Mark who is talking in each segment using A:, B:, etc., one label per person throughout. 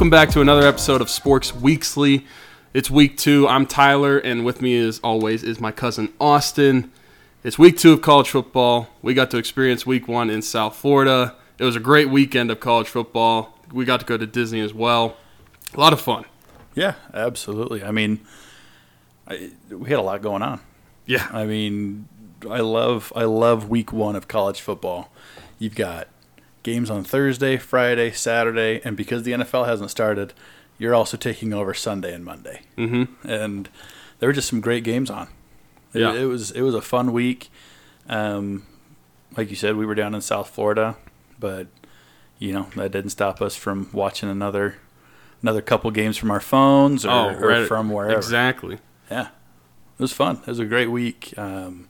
A: Welcome back to another episode of Sporks Weekly. It's week two. I'm Tyler, and with me, as always, is my cousin Austin. It's week two of college football. We got to experience week one in South Florida. It was a great weekend of college football. We got to go to Disney as well. A lot of fun.
B: Yeah, absolutely. I mean, I, we had a lot going on.
A: Yeah.
B: I mean, I love I love week one of college football. You've got games on Thursday, Friday, Saturday, and because the NFL hasn't started, you're also taking over Sunday and Monday.
A: Mm-hmm.
B: And there were just some great games on. It,
A: Yeah.
B: it was it was a fun week. Um, like you said, we were down in South Florida, but you know that didn't stop us from watching another another couple games from our phones or, or
A: Oh, right.
B: from wherever.
A: Exactly.
B: Yeah, it was fun. It was a great week. Um,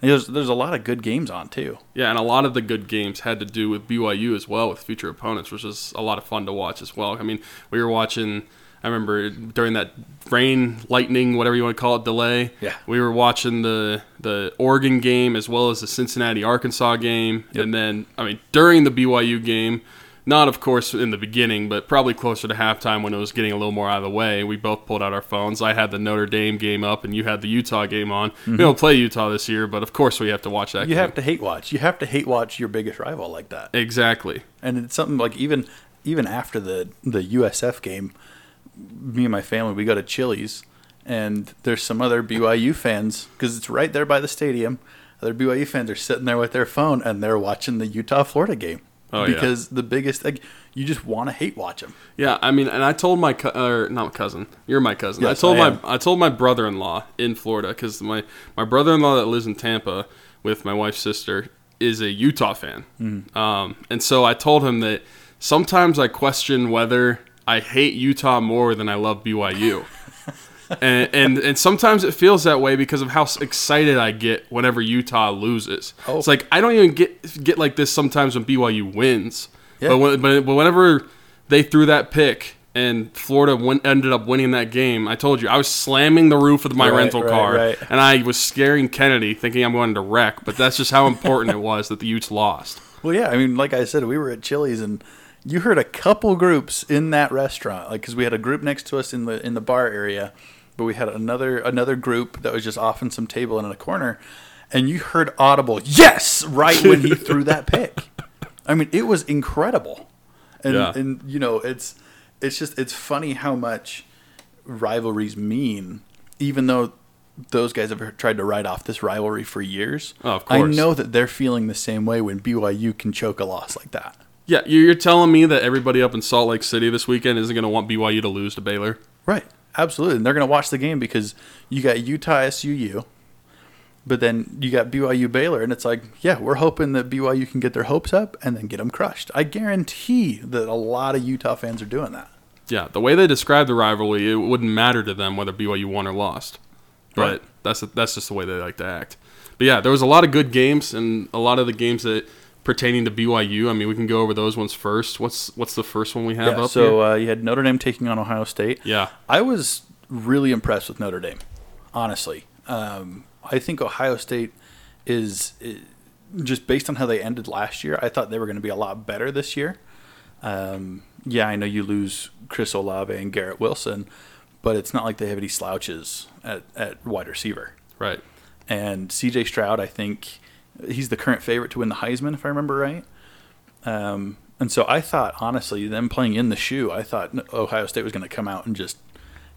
B: there's there's a lot of good games on too.
A: Yeah, and a lot of the good games had to do with BYU as well, with future opponents, which was a lot of fun to watch as well. I mean, we were watching. I remember during that rain, lightning, whatever you want to call it, delay.
B: Yeah.
A: we were watching the the Oregon game as well as the Cincinnati Arkansas game,
B: Yep.
A: and then I mean during the BYU game, not of course in the beginning, but probably closer to halftime when it was getting a little more out of the way. We both pulled out our phones. I had the Notre Dame game up, and you had the Utah game on. We don't play Utah this year, but of course we have to watch that.
B: Mm-hmm. You
A: game.
B: have to hate watch. You have to hate watch your biggest rival like that.
A: exactly.
B: And it's something like even even after the the USF game, me and my family we go to Chili's, and there's some other BYU fans because it's right there by the stadium. Other BYU fans are sitting there with their phone and they're watching the Utah Florida game.
A: Oh, yeah.
B: because the biggest like you just want to hate watch them.
A: Yeah, I mean, and I told my co- or not cousin, you're my cousin.
B: Yes,
A: I told
B: I
A: my. I told my brother-in-law in Florida because my my brother-in-law that lives in Tampa with my wife's sister is a Utah fan,
B: Mm-hmm.
A: um, and so I told him that sometimes I question whether I hate Utah more than I love BYU. and, and and sometimes it feels that way because of how excited I get whenever Utah loses.
B: Oh.
A: It's like I don't even get get like this sometimes when BYU wins.
B: Yeah.
A: But, when, but but whenever they threw that pick and Florida went, ended up winning that game, I told you I was slamming the roof of my
B: Right,
A: rental
B: right,
A: car
B: right.
A: and I was scaring Kennedy, thinking I'm going to wreck. But that's just how important it was that the Utes lost.
B: Well, yeah, I mean, like I said, we were at Chili's and you heard a couple groups in that restaurant, like because we had a group next to us in the in the bar area, but we had another another group that was just off in some table in a corner, and you heard audible yes right when he threw that pick. I mean, it was incredible, and
A: Yeah.
B: and you know it's it's just it's funny how much rivalries mean, even though. Those guys have tried to write off this rivalry for years.
A: Oh, of
B: I know that they're feeling the same way when BYU can choke a loss like that.
A: Yeah, you're telling me that everybody up in Salt Lake City this weekend isn't going to want BYU to lose to Baylor?
B: Right. Absolutely. And they're going to watch the game because you got Utah SUU, but then you got BYU Baylor. And it's like, yeah, we're hoping that BYU can get their hopes up and then get them crushed. I guarantee that a lot of Utah fans are doing that.
A: Yeah, the way they describe the rivalry, it wouldn't matter to them whether BYU won or lost. But
B: Right.
A: that's that's just the way they like to act. But yeah, there was a lot of good games and a lot of the games that pertaining to BYU. I mean, we can go over those ones first. What's what's the first one we have
B: Yeah,
A: up
B: so
A: here?
B: uh, you had Notre Dame taking on Ohio State.
A: Yeah,
B: I was really impressed with Notre Dame, honestly. Um, I think Ohio State is, i just based on how they ended last year. I thought they were going to be a lot better this year. Um, yeah, I know you lose Chris Olave and Garrett Wilson, but it's not like they have any slouches at, at wide receiver.
A: right.
B: And C.J. Stroud, I think he's the current favorite to win the Heisman, if I remember right. Um, and so I thought, honestly, them playing in the shoe, I thought Ohio State was going to come out and just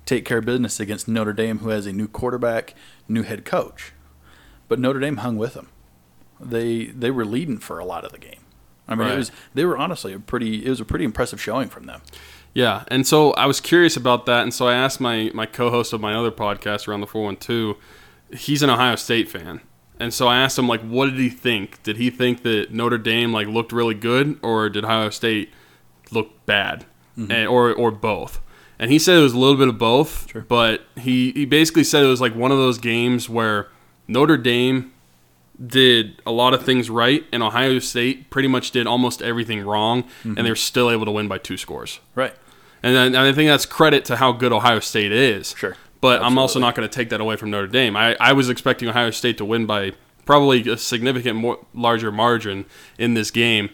B: take care of business against Notre Dame, who has a new quarterback, new head coach. But Notre Dame hung with them. They they were leading for a lot of the game. I mean,
A: Right.
B: it was they were honestly a pretty it was a pretty impressive showing from them.
A: Yeah, and so I was curious about that, and so I asked my my co-host of my other podcast around the four one two. He's an Ohio State fan, and so I asked him like, what did he think? Did he think that Notre Dame like looked really good, or did Ohio State look bad, mm-hmm. and, or or both? And he said it was a little bit of both,
B: Sure.
A: but he he basically said it was like one of those games where Notre Dame did a lot of things right, and Ohio State pretty much did almost everything wrong, and mm-hmm. they're still able to win by two scores.
B: Right.
A: And, and I think that's credit to how good Ohio State is.
B: Sure.
A: But I'm also not going to take that away from Notre Dame. I, I was expecting Ohio State to win by probably a significant more, larger margin in this game.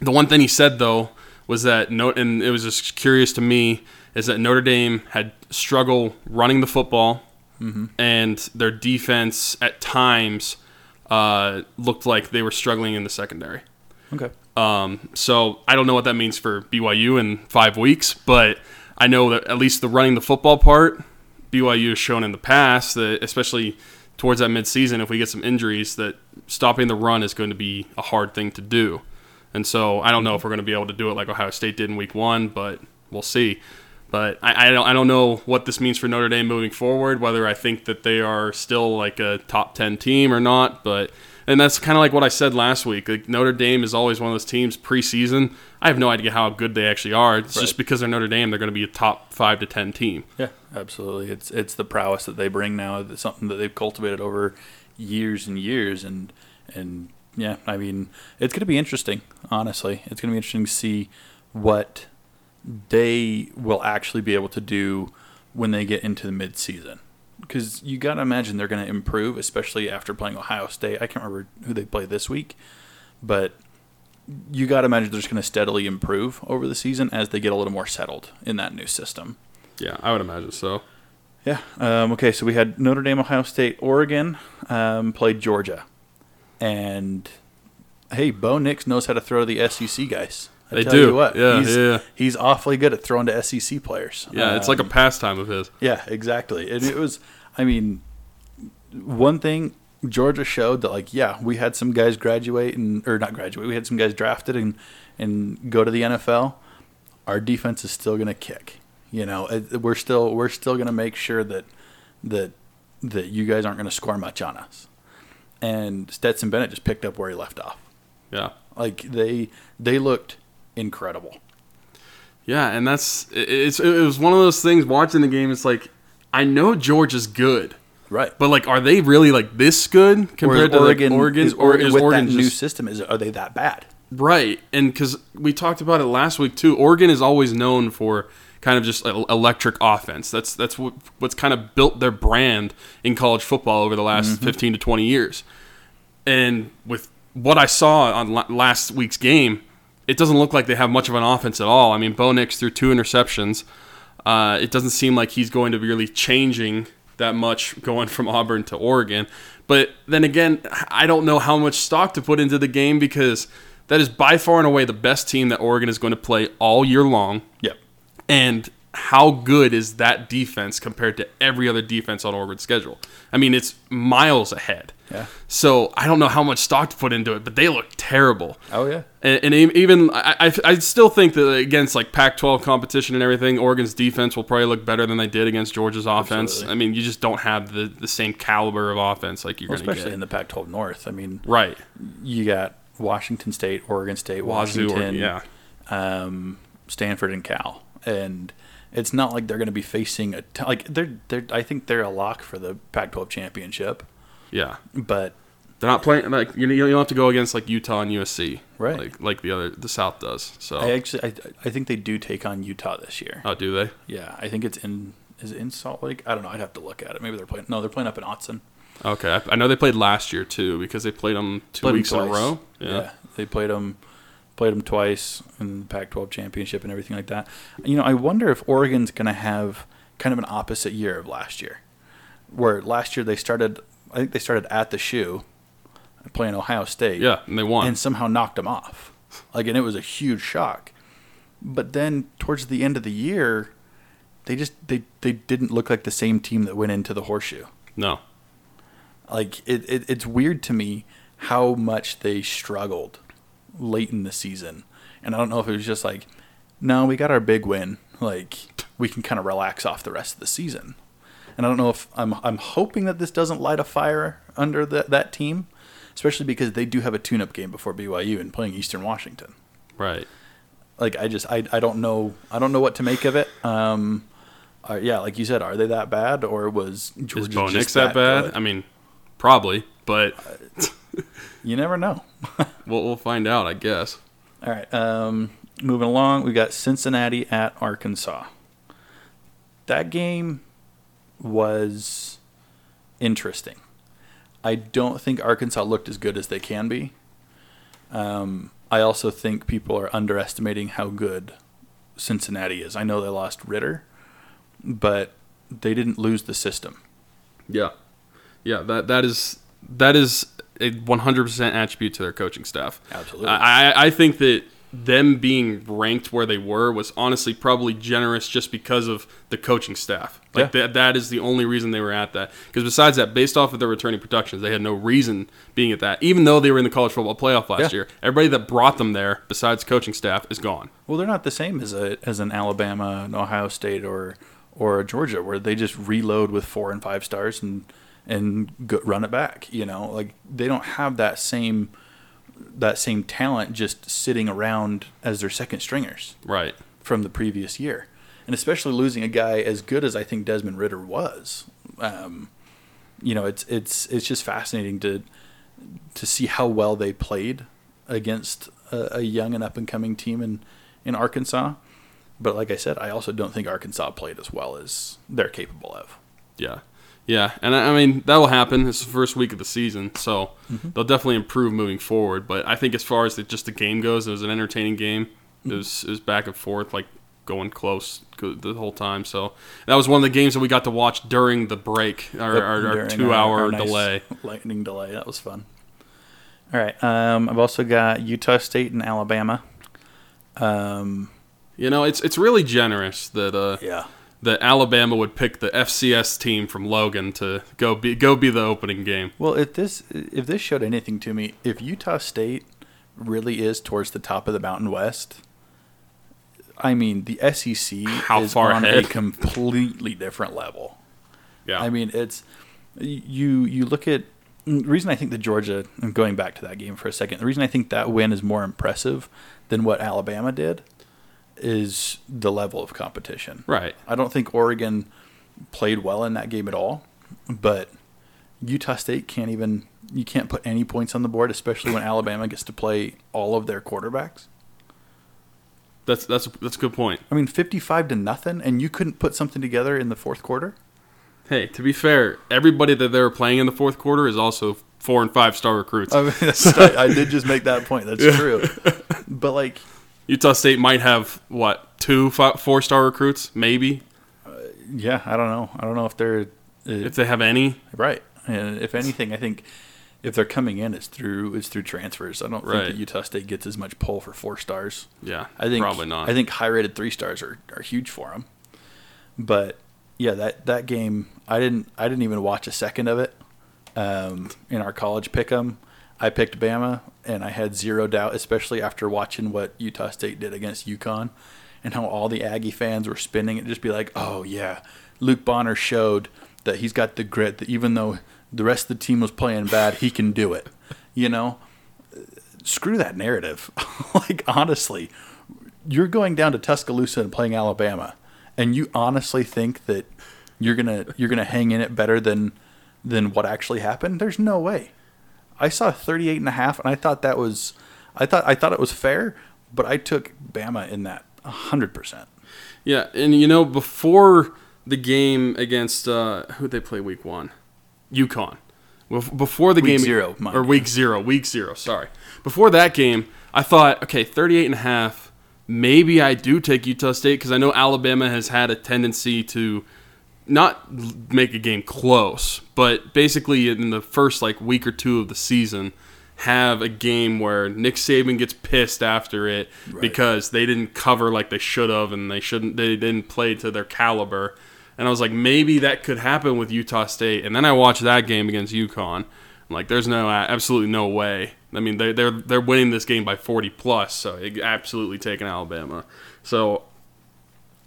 A: The one thing he said, though, was that no, and it was just curious to me is that Notre Dame had struggle running the football, and their defense at times uh, looked like they were struggling in the secondary.
B: Okay.
A: Um, so I don't know what that means for BYU in five weeks, but I know that at least the running the football part, BYU has shown in the past that especially towards that midseason, if we get some injuries, that stopping the run is going to be a hard thing to do. And so I don't know if we're going to be able to do it like Ohio State did in week one, but we'll see. But I, I don't I don't know what this means for Notre Dame moving forward. Whether I think that they are still like a top ten team or not. But and that's kind of like what I said last week. Like Notre Dame is always one of those teams preseason. I have no idea how good they actually are. It's just because they're Notre Dame, they're going to be a top five to ten team.
B: Yeah, absolutely. It's it's the prowess that they bring now. It's something that they've cultivated over years and years, and and yeah, I mean, it's going to be interesting. Honestly, it's going to be interesting to see what they will actually be able to do when they get into the mid-season. Because you got to imagine they're going to improve, especially after playing Ohio State. I can't remember who they play this week, but you got to imagine they're just going to steadily improve over the season as they get a little more settled in that new system.
A: Yeah, I would imagine so.
B: Yeah. Um, okay, so we had Notre Dame, Ohio State, Oregon um, played Georgia, and hey, Bo Nix knows how to throw the SEC guys. I
A: They do.
B: What,
A: Yeah,
B: he's,
A: yeah.
B: He's awfully good at throwing to SEC players.
A: Yeah, it's like a
B: Um,
A: pastime of his.
B: yeah, exactly. And it was, I mean, one thing Georgia showed that like, yeah, we had some guys graduate and or not graduate, we had some guys drafted and and go to the NFL. Our defense is still going to kick. You know, it, we're still we're still going to make sure that that that you guys aren't going to score much on us. And Stetson Bennett just picked up where he left off.
A: Yeah.
B: Like they they looked incredible.
A: Yeah, and that's it's it was one of those things watching the game. It's like I know George is good,
B: Right.
A: but like, are they really like this good compared to Oregon? Oregon
B: is,
A: or is
B: with
A: Oregon
B: that new system is are they that bad?
A: right? And because we talked about it last week too, Oregon is always known for kind of just electric offense. That's that's what what's kind of built their brand in college football over the last mm-hmm. fifteen to twenty years. And with what I saw on last week's game, it doesn't look like they have much of an offense at all. I mean, Bo Nix threw two interceptions. Uh, it doesn't seem like he's going to be really changing that much going from Auburn to Oregon. But then again, I don't know how much stock to put into the game because that is by far and away the best team that Oregon is going to play all year long.
B: Yep.
A: And how good is that defense compared to every other defense on Oregon's schedule? I mean, it's miles ahead.
B: Yeah.
A: So I don't know how much stock to put into it, but they look terrible.
B: Oh yeah.
A: And, and even I, I, I still think that against like Pac-12 competition and everything, Oregon's defense will probably look better than they did against Georgia's offense.
B: Absolutely.
A: I mean, you just don't have the, the same caliber of offense like you're
B: Well,
A: going to
B: especially
A: get.
B: in the Pac-12 North. I mean,
A: right,
B: you got Washington State, Oregon State,
A: Wazoo,
B: Washington,
A: or, yeah,
B: um, Stanford, and Cal, and it's not like they're going to be facing a t- like they're they're. I think they're a lock for the Pac-12 championship,
A: yeah.
B: but
A: They're not playing like you. You don't have to go against like Utah and USC,
B: Right.
A: Like like the other the South does. So
B: I actually I, I think they do take on Utah this year.
A: oh, do they?
B: Yeah, I think it's in is it in Salt Lake? I don't know. I'd have to look at it. Maybe they're playing. No, they're playing up in Autzen.
A: Okay, I, I know they played last year too because they played them two
B: Played
A: weeks in a row.
B: Yeah. they played them, played them twice in the Pac-12 championship and everything like that. You know, I wonder if Oregon's going to have kind of an opposite year of last year, where last year they started. I think they started at the shoe, playing Ohio State.
A: yeah, and they won.
B: and somehow knocked them off. Like, and it was a huge shock. But then towards the end of the year, they just they they didn't look like the same team that went into the horseshoe.
A: no,
B: Like it, it it's weird to me how much they struggled late in the season. And I don't know if it was just like, no, we got our big win. Like we can kind of relax off the rest of the season. And I don't know if I'm I'm hoping that this doesn't light a fire under that that team, especially because they do have a tune-up game before BYU and playing Eastern Washington.
A: right.
B: Like I just I, I don't know I don't know what to make of it. Um, uh, yeah, like you said, are they that bad or was
A: Is
B: Georgia
A: Bo
B: just
A: Nix that bad?
B: good?
A: I mean, probably, but
B: You never know.
A: we'll, we'll find out, I guess.
B: All right. Um, moving along, we got Cincinnati at Arkansas. That game was interesting. I don't think Arkansas looked as good as they can be. Um, I also think people are underestimating how good Cincinnati is. I know they lost Ridder, but they didn't lose the system.
A: Yeah, yeah. That that is that is a 100% attribute to their coaching staff.
B: Absolutely.
A: I I- think that them being ranked where they were was honestly probably generous just because of the coaching staff. Like
B: Yeah.
A: that that is the only reason they were at that. Because besides that, based off of their returning productions, they had no reason being at that. Even though they were in the college football playoff last
B: Yeah.
A: year, everybody that brought them there, besides coaching staff, is gone.
B: Well, they're not the same as a as an Alabama, an Ohio State, or or a Georgia, where they just reload with four and five stars and and go, run it back. You know, like they don't have that same that same talent just sitting around as their second stringers
A: Right.
B: from the previous year, and especially losing a guy as good as I think Desmond Ridder was. Um, you know, it's it's it's just fascinating to to see how well they played against a, a young and up and coming team in in Arkansas. But like I said, I also don't think Arkansas played as well as they're capable of.
A: Yeah. Yeah, and I I mean that will happen. It's the first week of the season, so
B: Mm-hmm.
A: they'll definitely improve moving forward. But I think as far as the, just the game goes, it was an entertaining game.
B: Mm-hmm.
A: It was it was back and forth, like going close the whole time. So that was one of the games that we got to watch during the break, our, our, our two-hour
B: our nice
A: delay.
B: lightning delay. That was fun. All right, um, I've also got Utah State and Alabama. Um,
A: You know, it's it's really generous that uh,
B: yeah,
A: that Alabama would pick the FCS team from Logan to go be go be the opening game.
B: Well, if this if this showed anything to me, if Utah State really is towards the top of the Mountain West, I mean the SEC
A: How
B: is on a completely different level.
A: Yeah,
B: I mean, it's you you look at the reason I think the Georgia going back to that game for a second, the reason I think that win is more impressive than what Alabama did is the level of competition.
A: right.
B: I don't think Oregon played well in that game at all, but Utah State can't even you can't put any points on the board, especially when Alabama gets to play all of their quarterbacks.
A: That's that's that's a good point.
B: I mean, fifty-five to nothing, and you couldn't put something together in the fourth quarter.
A: Hey, to be fair, everybody that they were playing in the fourth quarter is also four and five star recruits.
B: I, mean, I, I did just make that point. That's true, but like,
A: Utah State might have what two four star recruits, maybe
B: yeah, I don't know. I don't know if they're uh,
A: if they have any.
B: right. And if anything, I think if they're coming in, it's through it's through transfers. I don't think
A: Right.
B: that Utah State gets as much pull for four stars.
A: Yeah,
B: I think
A: probably not.
B: I think high rated three stars are, are huge for them. But yeah, that that game I didn't I didn't even watch a second of it. Um, in our college pick'em, I picked Bama, and I had zero doubt, especially after watching what Utah State did against UConn, and how all the Aggie fans were spinning it, just be like, "Oh yeah, Luke Bonner showed that he's got the grit. That even though the rest of the team was playing bad, he can do it." You know, screw that narrative. like honestly, you're going down to Tuscaloosa and playing Alabama, and you honestly think that you're gonna you're gonna hang in it better than than what actually happened? There's no way. I saw 38 and a half, and I thought that was I thought I thought it was fair, but I took Bama in that hundred percent.
A: yeah, and you know before the game against uh, who they play week one, UConn. Well, Before the
B: Week
A: game
B: zero, mind
A: or week zero, week zero. Sorry. Before that game, I thought, okay, 38 and a half. Maybe I do take Utah State because I know Alabama has had a tendency to not make a game close, but basically in the first like week or two of the season, have a game where Nick Saban gets pissed after it because they didn't cover like they should have and they shouldn't they didn't play to their caliber. And I was like, maybe that could happen with Utah State. And then I watched that game against UConn. I'm like, there's no absolutely no way. I mean, they, they're they're winning this game by 40 plus, so it absolutely taking Alabama. So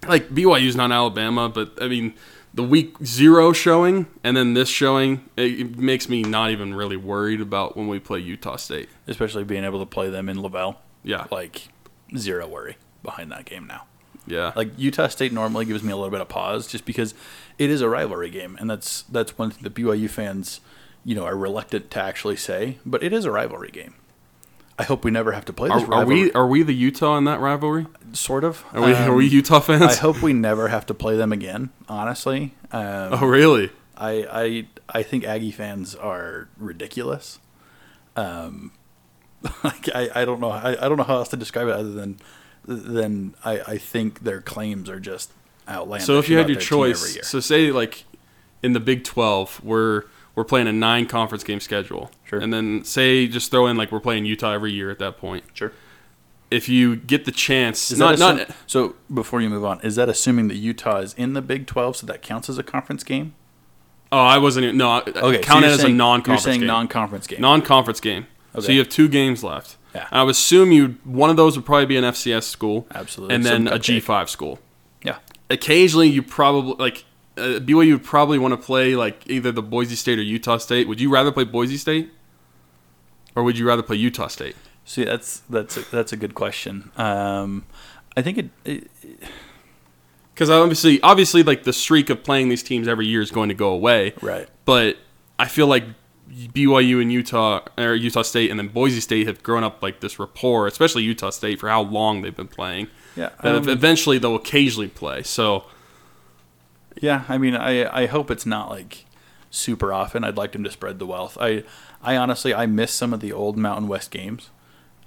A: like BYU's not Alabama, but I mean the week zero showing and then this showing it, makes me not even really worried about when we play Utah State.
B: Especially being able to play them in LaVell.
A: Yeah,
B: Like zero worry behind that game now.
A: yeah,
B: Like Utah State normally gives me a little bit of pause just because it is a rivalry game, and that's that's one thing that BYU fans, you know, are reluctant to actually say. But it is a rivalry game. I hope we never have to play this
A: are, are we are we the Utah in that rivalry?
B: sort of?
A: Are we are we
B: Um,
A: Utah fans?
B: I hope we never have to play them again. Honestly, um,
A: oh really?
B: I, I I think Aggie fans are ridiculous. Um, like I, I don't know I, I don't know how else to describe it other than than I, I think their claims are just outlandish.
A: So if you had your
B: their team every
A: choice, so say like in the Big Twelve, we're we're playing a nine conference game schedule,
B: Sure.
A: and then say just throw in like we're playing Utah every year at that point.
B: sure.
A: If you get the chance,
B: Is
A: not
B: that
A: not
B: so before you move on, is that assuming that Utah is in the Big Twelve, so that counts as a conference game?
A: oh I wasn't even- no
B: Okay,
A: count
B: so
A: it as
B: saying,
A: a non-conference
B: You're saying
A: game.
B: non-conference game.
A: non-conference game. So you have two games left.
B: Yeah.
A: I would assume you one of those would probably be an FCS school,
B: Absolutely.
A: and
B: Some
A: then a
B: cupcake.
A: G five school.
B: yeah.
A: occasionally you probably like uh, BYU would probably want to play like either the Boise State or Utah State. Would you rather play Boise State, or would you rather play Utah State?
B: See, that's that's a, that's a good question. Um, I think it,
A: Because obviously, obviously, like the streak of playing these teams every year is going to go away.
B: right.
A: But I feel like BYU and Utah or Utah State and then Boise State have grown up like this rapport, especially Utah State for how long they've been playing.
B: Yeah.
A: That
B: um,
A: eventually they'll occasionally play. So
B: Yeah, I mean, I I hope it's not like super often. I'd like them to spread the wealth. I I honestly I miss some of the old Mountain West games.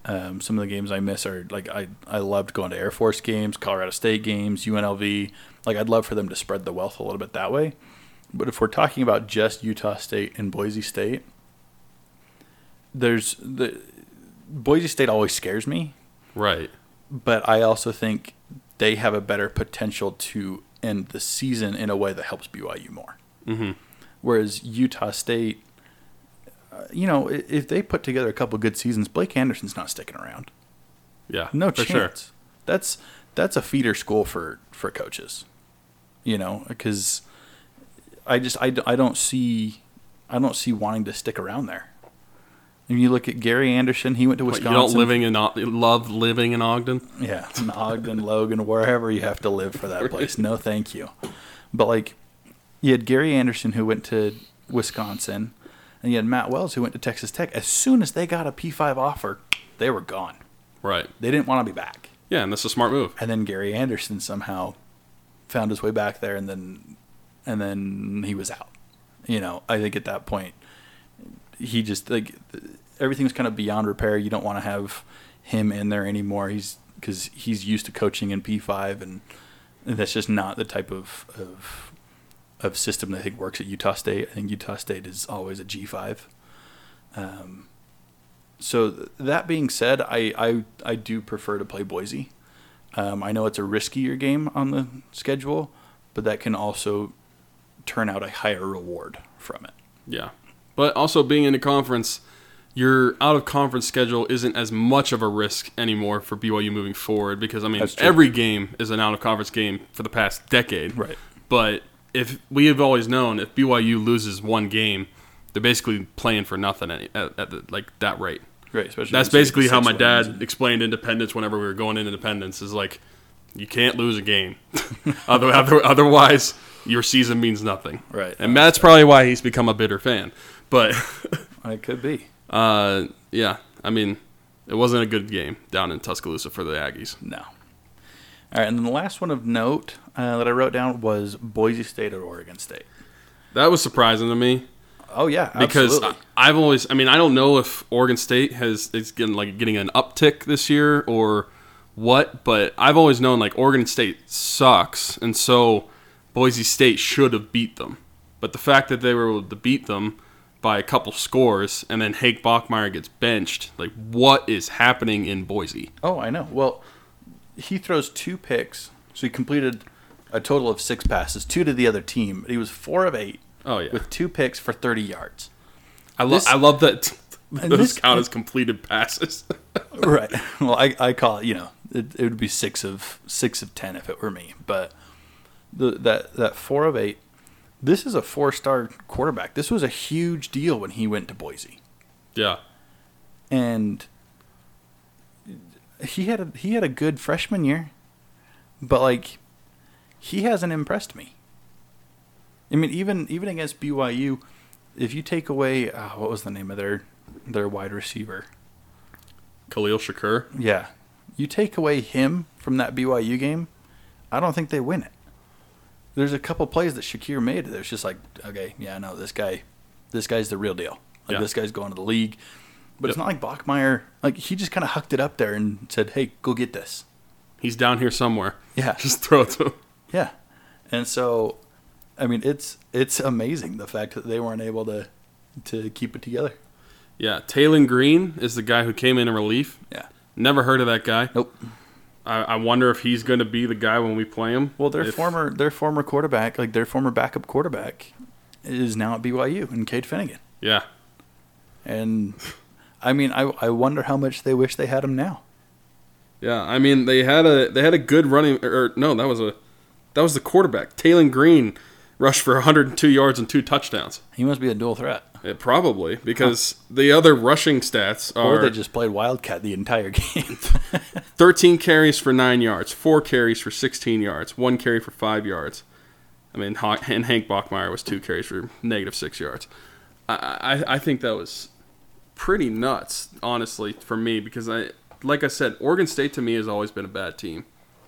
B: Um, some of the games I miss are like I I loved going to Air Force games, Colorado State games, UNLV. Like I'd love for them to spread the wealth a little bit that way. But if we're talking about just Utah State and Boise State, there's the Boise State always scares me
A: right,
B: but I also think they have a better potential to end the season in a way that helps BYU more.
A: hmm
B: Whereas Utah State, uh, you know, if they put together a couple good seasons, Blake Anderson's not sticking around.
A: yeah,
B: No chance.
A: sure.
B: That's that's a feeder school for for coaches. You know, because I just I, I don't see I don't see wanting to stick around there. And you look at Gary Anderson, he went to Wisconsin.
A: you don't living in love living in Ogden.
B: Yeah, in Ogden, Logan, wherever you have to live for that place. No, thank you. But like, you had Gary Anderson who went to Wisconsin, and you had Matt Wells who went to Texas Tech. As soon as they got a P5 offer, they were gone.
A: Right.
B: They didn't want to be back.
A: Yeah, and that's a smart move.
B: And then Gary Anderson somehow found his way back there, and then and then he was out. You know, I think at that point he just like everything's kind of beyond repair. You don't want to have him in there anymore. He's because he's used to coaching in P five, and, and that's just not the type of, of of system that I think works at Utah State. I think Utah State is always a G five. Um, so th- that being said, I, I I do prefer to play Boise. Um, I know it's a riskier game on the schedule, but that can also turn out a higher reward from it.
A: Yeah. But also being in a conference, your out of conference schedule isn't as much of a risk anymore for BYU moving forward because I mean every game is an out of conference game for the past decade.
B: Right.
A: But if we have always known if BYU loses one game, they're basically playing for nothing at, at, at the, like that rate.
B: Right, especially
A: That's
B: once you get
A: basically how my dad explained independence whenever we were going into independence is like you can't lose a game. other, other, otherwise your season means nothing.
B: Right.
A: And that's probably why he's become a bitter fan. But
B: It could be.
A: uh, yeah, I mean, it wasn't a good game down in Tuscaloosa for the Aggies.
B: No. All right, and then the last one of note uh, that I wrote down was Boise State or Oregon State.
A: That was surprising to me
B: Oh yeah,
A: because
B: absolutely.
A: I, I've always, I mean, I don't know if Oregon State has is getting like getting an uptick this year or what, but I've always known like Oregon State sucks, and so Boise State should have beat them. But the fact that they were able to beat them by a couple scores and then Hank Bachmeier gets benched, like what is happening in Boise?
B: Oh, I know. Well, he throws two picks, so he completed a total of six passes, two to the other team. He was four of eight
A: Oh yeah,
B: with two picks for thirty yards.
A: I love I love that those
B: this-
A: count as completed passes.
B: right. Well, I, I call it. You know, it, it would be six of six of ten if it were me. But the that that four of eight. This is a four star quarterback. This was a huge deal when he went to Boise,
A: yeah,
B: and he had a he had a good freshman year, but like he hasn't impressed me. I mean, even even against BYU, if you take away uh, what was the name of their their wide receiver,
A: Khalil Shakir.
B: Yeah. You take away him from that BYU game, I don't think they win it. There's a couple plays that Shakir made that was just like, okay, yeah, no, this guy, this guy's the real deal. Like
A: Yeah.
B: this guy's going to the league. But it's not like Bachmeier. Like he just kind of hucked it up there and said, "Hey, go get this."
A: He's down here somewhere.
B: Yeah.
A: Just throw it to him.
B: Yeah, and so, I mean, it's it's amazing the fact that they weren't able to to keep it together.
A: Yeah, Taylen Green is the guy who came in in relief.
B: Yeah.
A: Never heard of that guy.
B: Nope.
A: I, I wonder if he's going to be the guy when we play him.
B: Well, their
A: If-
B: former their former quarterback, like their former backup quarterback, is now at BYU and Cade Fennegan.
A: Yeah,
B: And I mean, I I wonder how much they wish they had him now.
A: yeah. I mean, they had a they had a good running. Or no, that was a that was the quarterback. Taylen Green rushed for 102 yards and two touchdowns.
B: He must be a dual threat,
A: Yeah, probably because the other rushing stats are.
B: or they just played Wildcat the entire game.
A: 13 carries for nine yards, four carries for 16 yards, one carry for five yards. I mean, and Hank Bachmeier was two carries for negative six yards. I, I, I think that was pretty nuts, honestly, for me, because I, like I said, Oregon State to me has always been a bad team,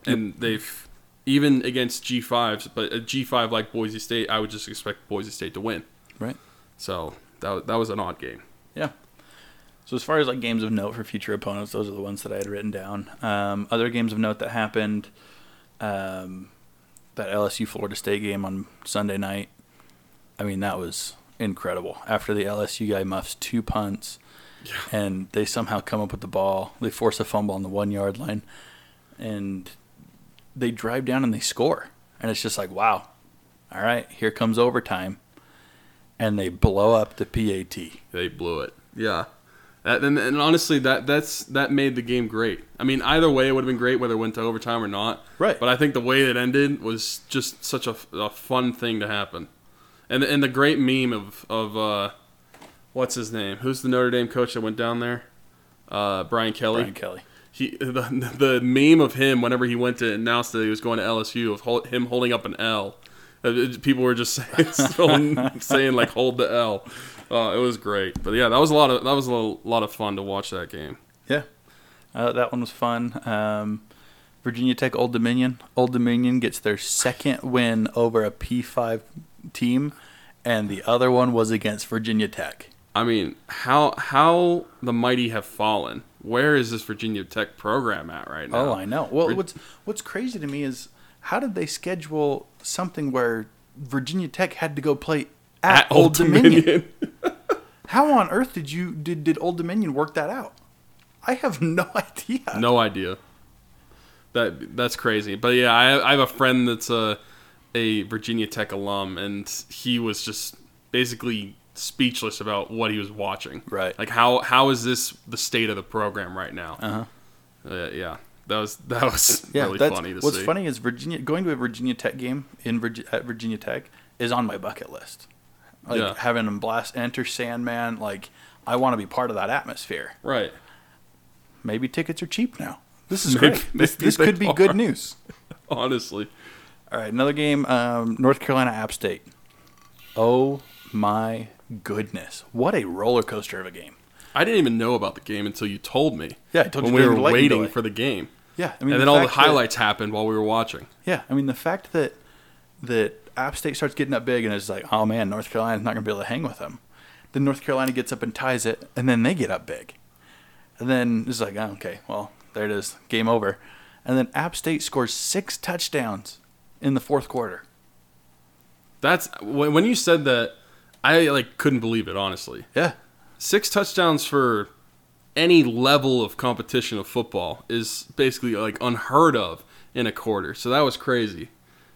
A: and they've even against G5s, but a G5 like Boise State, I would just expect Boise State to win.
B: right.
A: So that that was an odd game.
B: Yeah. So as far as like games of note for future opponents, those are the ones that I had written down. Um, other games of note that happened, um, that LSU Florida State game on Sunday night. I mean, that was incredible. After the LSU guy muffs two punts, and they somehow come up with the ball, they force a fumble on the one yard line, and they drive down and they score. And it's just like, wow, all right, here comes overtime, and they blow up the PAT.
A: They blew it. Yeah. That, and, and honestly, that that's that made the game great. I mean, either way, it would have been great whether it went to overtime or not.
B: Right.
A: But I think the way it ended was just such a, a fun thing to happen. And and the great meme of of uh, what's his name? Who's the Notre Dame coach that went down there? Uh, Brian Kelly.
B: Brian Kelly.
A: He the, the meme of him whenever he went to announce that he was going to LSU of hol- him holding up an L. Uh, People were just saying, saying like hold the L. Uh, it was great, but yeah, that was a lot of that was a lot of fun to watch that game.
B: Yeah, uh, that one was fun. Um, Virginia Tech Old Dominion. Old Dominion gets their second win over a P5 team, and the other one was against Virginia Tech.
A: I mean, how how the mighty have fallen. Where is this Virginia Tech program at right now?
B: Oh, I know. Well,
A: Vir-
B: what's what's crazy to me is how did they schedule something where Virginia Tech had to go play at, Old, Dominion? How on earth did you did did Old Dominion work that out? I have no idea.
A: No idea. That that's crazy. But yeah, I, I have a friend that's a a Virginia Tech alum, and he was just basically speechless about what he was watching.
B: Right.
A: Like how how is this the state of the program right now?
B: Uh-huh.
A: Uh, yeah. That was that was
B: Yeah,
A: really funny to
B: what's
A: see.
B: funny is Virginia going to a Virginia Tech game in Virgi- at Virginia Tech is on my bucket list. Like
A: Yeah.
B: having them blast enter Sandman, like I want to be part of that atmosphere.
A: Right.
B: Maybe tickets are cheap now. This is
A: Maybe-
B: great. This,
A: maybe
B: this could be
A: are.
B: good news.
A: Honestly.
B: All right, another game. Um, North Carolina App State. Oh my goodness! What a roller coaster of a game.
A: I didn't even know about the game until you told me.
B: Yeah, I told
A: when
B: you
A: we were waiting
B: delay.
A: for the game.
B: Yeah, I mean,
A: and then all the
B: fact that-
A: highlights happened while we were watching.
B: Yeah, I mean the fact that that App State starts getting up big and it's like, oh man, North Carolina's not gonna be able to hang with them. Then North Carolina gets up and ties it, and then they get up big, and then it's like, oh, okay, well there it is, game over. And then App State scores six touchdowns in the fourth quarter.
A: That's when you said that, I like couldn't believe it. Honestly,
B: Yeah,
A: six touchdowns for any level of competition of football is basically like unheard of in a quarter. So that was crazy,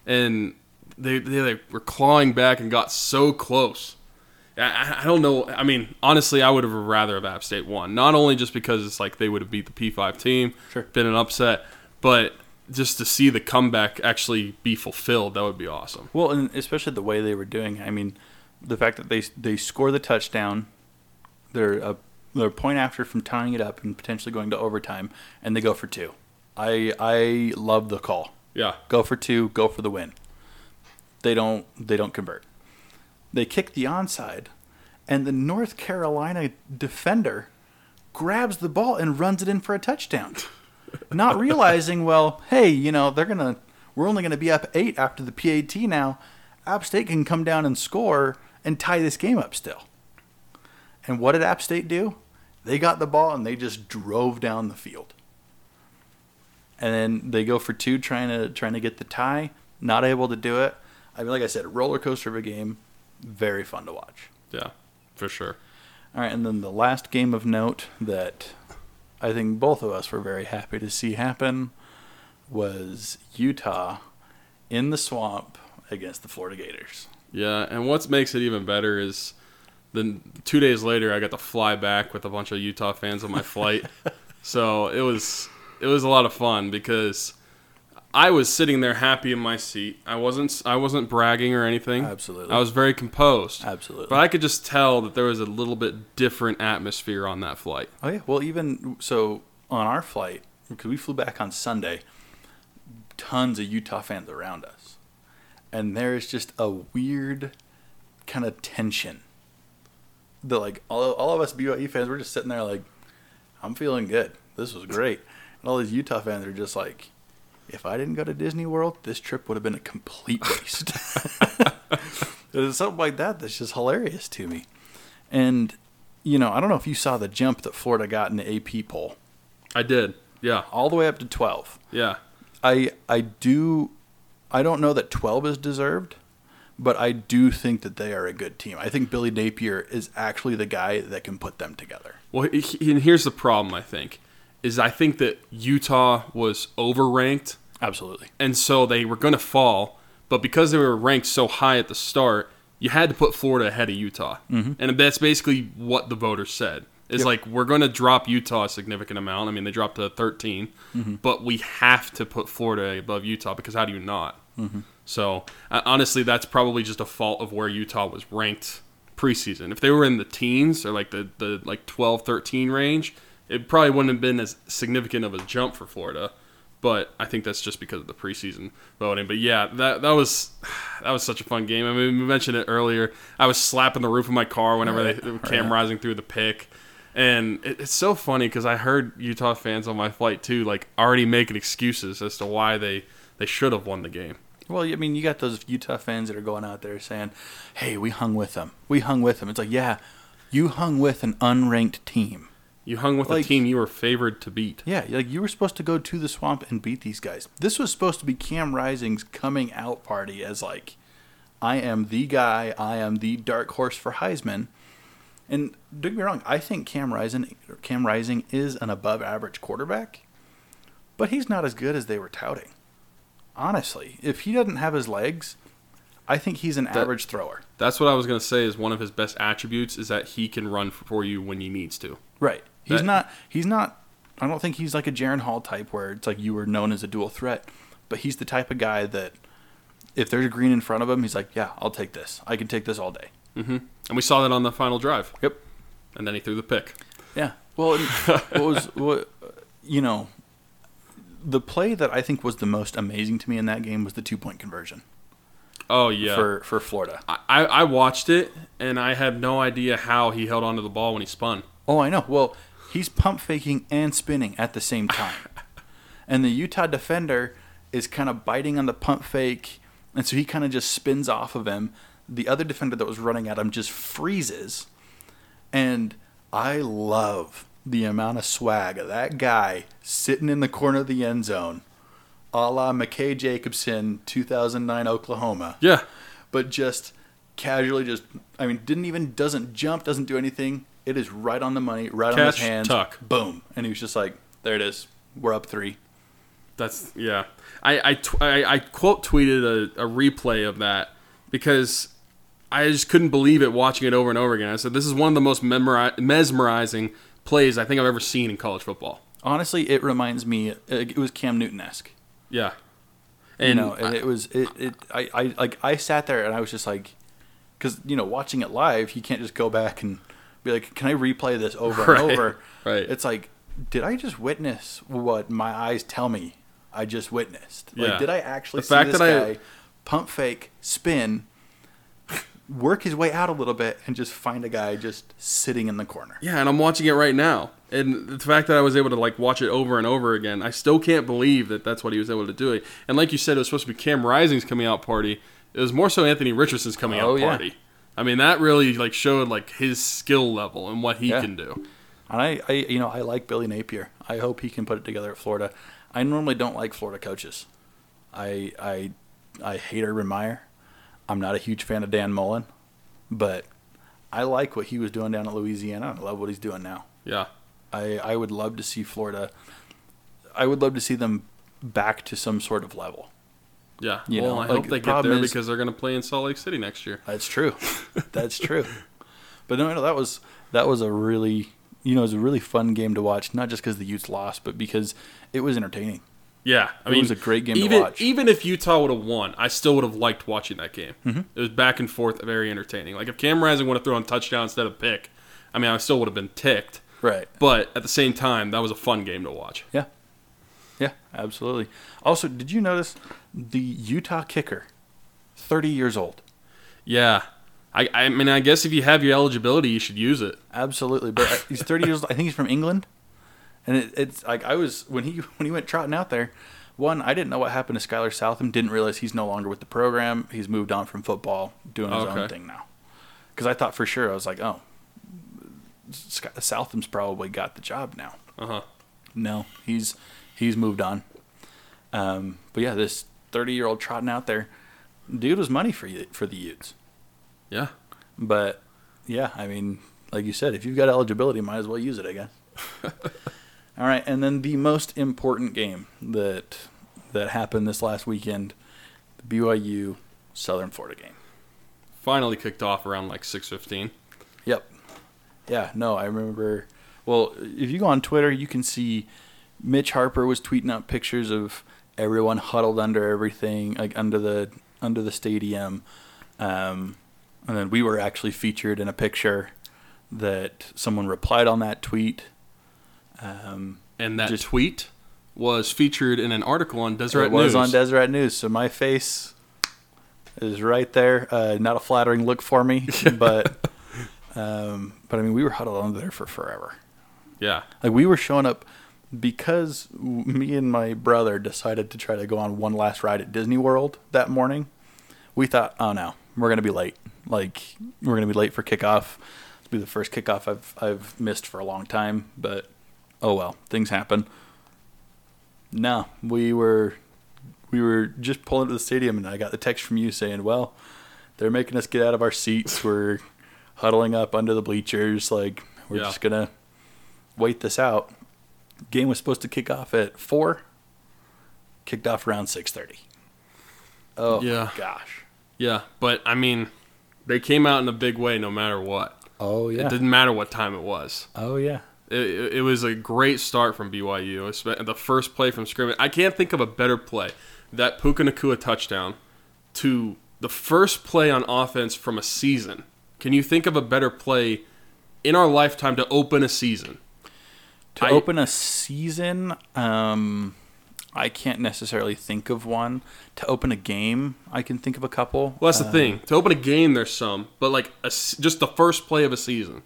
A: and they they like, were clawing back and got so close. I- I, I don't know. I mean, honestly, I would have rather have App State won. Not only just because it's like they would have beat the P5 team,
B: Sure.
A: been an upset, but just to see the comeback actually be fulfilled, that would be awesome.
B: Well, and especially the way they were doing. I mean, the fact that they they score the touchdown, they're a they're a point after from tying it up and potentially going to overtime, and they go for two. I I love the call.
A: Yeah,
B: Go for two. Go for the win. They don't they don't convert. They kick the onside, and the North Carolina defender grabs the ball and runs it in for a touchdown. Not realizing, well, hey, you know, they're gonna we're only gonna be up eight after the PAT now. App State can come down and score and tie this game up still. And what did App State do? They got the ball and they just drove down the field. And then they go for two trying to trying to get the tie, not able to do it. I mean like I said, roller coaster of a game, very fun to watch.
A: Yeah, for sure.
B: All right, and then the last game of note that I think both of us were very happy to see happen was Utah in the swamp against the Florida Gators.
A: Yeah, and what makes it even better is then two days later I got to fly back with a bunch of Utah fans on my flight. so it was it was a lot of fun because I was sitting there happy in my seat. I wasn't I wasn't bragging or anything.
B: Absolutely.
A: I was very composed.
B: Absolutely.
A: But I could just tell that there was a little bit different atmosphere on that flight.
B: Oh yeah. Well, even so, on our flight because we flew back on Sunday, tons of Utah fans around us, and there is just a weird kind of tension. The like all all of us BYU fans, we're just sitting there like, I'm feeling good. This was great, and all these Utah fans are just like, if I didn't go to Disney World, this trip would have been a complete waste. There's something like that that's just hilarious to me. And, you know, I don't know if you saw the jump that Florida got in the AP poll,
A: I did. Yeah.
B: all the way up to 12.
A: Yeah.
B: I I do I don't know that 12 is deserved, but I do think that they are a good team. I think Billy Napier is actually the guy that can put them together.
A: Well, and here's the problem I think is I think that Utah was overranked
B: Absolutely.
A: and so they were going to fall. But because they were ranked so high at the start, you had to put Florida ahead of Utah, mm-hmm. and that's basically what the voters said. Is
B: Yep.
A: like we're going to drop Utah a significant amount. I mean, they dropped to 13, mm-hmm. but we have to put Florida above Utah because how do you not? Mm-hmm. So uh, honestly, that's probably just a fault of where Utah was ranked preseason. If they were in the teens or like the, the like 12, 13 range, it probably wouldn't have been as significant of a jump for Florida. But I think that's just because of the preseason voting. But yeah, that that was that was such a fun game. I mean, we mentioned it earlier. I was slapping the roof of my car whenever
B: Right,
A: they
B: right.
A: Cam Rising through the pick. And it, it's so funny because I heard Utah fans on my flight too, like already making excuses as to why they, they should have won the game.
B: Well, I mean, you got those Utah fans that are going out there saying, "Hey, we hung with them. We hung with them." It's like, "Yeah, you hung with an unranked team."
A: You hung with
B: Like-
A: a team you were favored to beat.
B: Yeah, like you were supposed to go to the swamp and beat these guys. This was supposed to be Cam Rising's coming out party as like, I am the guy. I am the dark horse for Heisman. And don't get me wrong, I think Cam Rising, Cam Rising is an above average quarterback, but he's not as good as they were touting. Honestly, if he doesn't have his legs, I think he's an average thrower.
A: That's what I was going to say is one of his best attributes is that he can run for you when he needs to.
B: Right. He's
A: That-
B: not. He's not. I don't think he's like a Jaren Hall type where it's like you were known as a dual threat, but he's the type of guy that if there's a green in front of him, he's like, yeah, I'll take this. I can take this all day.
A: hmm And we saw that on the final drive.
B: Yep.
A: And then he threw the pick.
B: Yeah. Well, what was what you know, the play that I think was the most amazing to me in that game was the two point conversion
A: Oh, yeah.
B: for for Florida.
A: I, I watched it, and I have no idea how he held onto the ball when he spun.
B: Oh, I know. Well, he's pump faking and spinning at the same time. and the Utah defender is kind of biting on the pump fake, and so he kind of just spins off of him. The other defender that was running at him just freezes. And I love the amount of swag of that guy sitting in the corner of the end zone, a la McKay Jacobson, 2009 Oklahoma
A: Yeah.
B: but just casually just I mean didn't even doesn't jump doesn't do anything it is right on the money right on his hands
A: tuck.
B: boom and he was just like there it is we're up three
A: That's yeah. I I, tw- I, I quote tweeted a, a replay of that because I just couldn't believe it watching it over and over again. I said this is one of the most memori- mesmerizing plays I think I've ever seen in college football.
B: honestly it reminds me uh, it was Cam Newton-esque
A: Yeah.
B: you
A: And
B: know and it was it, it I, I like I sat there and I was just like because you know watching it live you can't just go back and be like can I replay this over
A: Right,
B: and over
A: right.
B: it's like did I just witness what my eyes tell me I just witnessed like
A: Yeah.
B: did I actually
A: The
B: see this
A: that I-
B: guy pump fake spin work his way out a little bit and just find a guy just sitting in the corner
A: Yeah, and I'm watching it right now. And the fact that I was able to like watch it over and over again, I still can't believe that that's what he was able to do. And like you said, it was supposed to be Cam Rising's coming out party. It was more so Anthony Richardson's coming
B: Oh,
A: out
B: yeah.
A: party. I mean, that really like showed like his skill level and what he
B: Yeah.
A: can do.
B: And I, I, you know, I like Billy Napier. I hope he can put it together at Florida. I normally don't like Florida coaches. I, I, I hate Urban Meyer. I'm not a huge fan of Dan Mullen, but I like what he was doing down at Louisiana. I love what he's doing now.
A: Yeah.
B: I, I would love to see Florida. I would love to see them back to some sort of level.
A: Yeah.
B: You
A: well,
B: know,
A: I
B: like,
A: hope
B: the
A: they get
B: problem
A: there
B: is-
A: because they're going to play in Salt Lake City next year.
B: That's true. That's true. But no, no, that was that was a really you know it was a really fun game to watch. Not just because the Utes lost, but because it was entertaining.
A: Yeah, I
B: It
A: mean,
B: was a great game to
A: even,
B: watch.
A: Even if Utah would have won, I still would have liked watching that game.
B: Mm-hmm.
A: It was back and forth, very entertaining. Like if Cam Rising would have thrown a touchdown instead of pick, I mean, I still would have been ticked.
B: Right.
A: But at the same time, that was a fun game to watch.
B: Yeah. Yeah. Absolutely. Also, did you notice the Utah kicker, thirty years old?
A: Yeah, I, I mean, I guess if you have your eligibility, you should use it.
B: Absolutely. But uh, he's thirty years. old. I think he's from England. And it, it's like I was when he when he went trotting out there. One, I didn't know what happened to Skylar Southam. Didn't realize he's no longer with the program. He's moved on from football, doing his own thing now. Because I thought for sure I was like, oh, Southam's probably got the job now.
A: Uh huh.
B: No, he's he's moved on. Um, but yeah, this thirty-year-old trotting out there, dude was money for you for the Utes.
A: Yeah.
B: But yeah, I mean, like you said, if you've got eligibility, might as well use it, I guess. All right, and then the most important game that that happened this last weekend, the BYU Southern Florida game.
A: Finally kicked off around like six fifteen.
B: Yep. Yeah, no, I remember. Well, if you go on Twitter, you can see Mitch Harper was tweeting out pictures of everyone huddled under everything, like under the under the stadium, um, and then we were actually featured in a picture that someone replied on that tweet. Um,
A: And that
B: Just-
A: tweet was featured in an article on Deseret News.
B: it was
A: News.
B: on Deseret News, so my face is right there. Uh, not a flattering look for me, but um, but I mean, we were huddled under there for forever.
A: yeah.
B: Like we were showing up because me and my brother decided to try to go on one last ride at Disney World that morning. We thought, oh no, we're gonna be late. Like we're gonna be late for kickoff. It'll be the first kickoff I've I've missed for a long time. But oh well, things happen. No, we were we were just pulling to the stadium, and I got the text from you saying, "Well, they're making us get out of our seats. We're huddling up under the bleachers. Like we're
A: Yeah.
B: just gonna wait this out." Game was supposed to kick off at four. Kicked off around six thirty. Oh
A: Yeah.
B: gosh.
A: Yeah. But I mean, they came out in a big way no matter what.
B: Oh yeah.
A: It didn't matter what time it was.
B: Oh yeah.
A: It, it, was a great start from BYU. The first play from scrimmage. I can't think of a better play. That Puka Nacua touchdown to the first play on offense from a season. Can you think of a better play in our lifetime to open a season?
B: To
A: I-
B: open a season, um, I can't necessarily think of one. To open a game, I can think of a couple.
A: Well, that's the
B: Uh,
A: thing. To open a game, there's some, but like a just the first play of a season.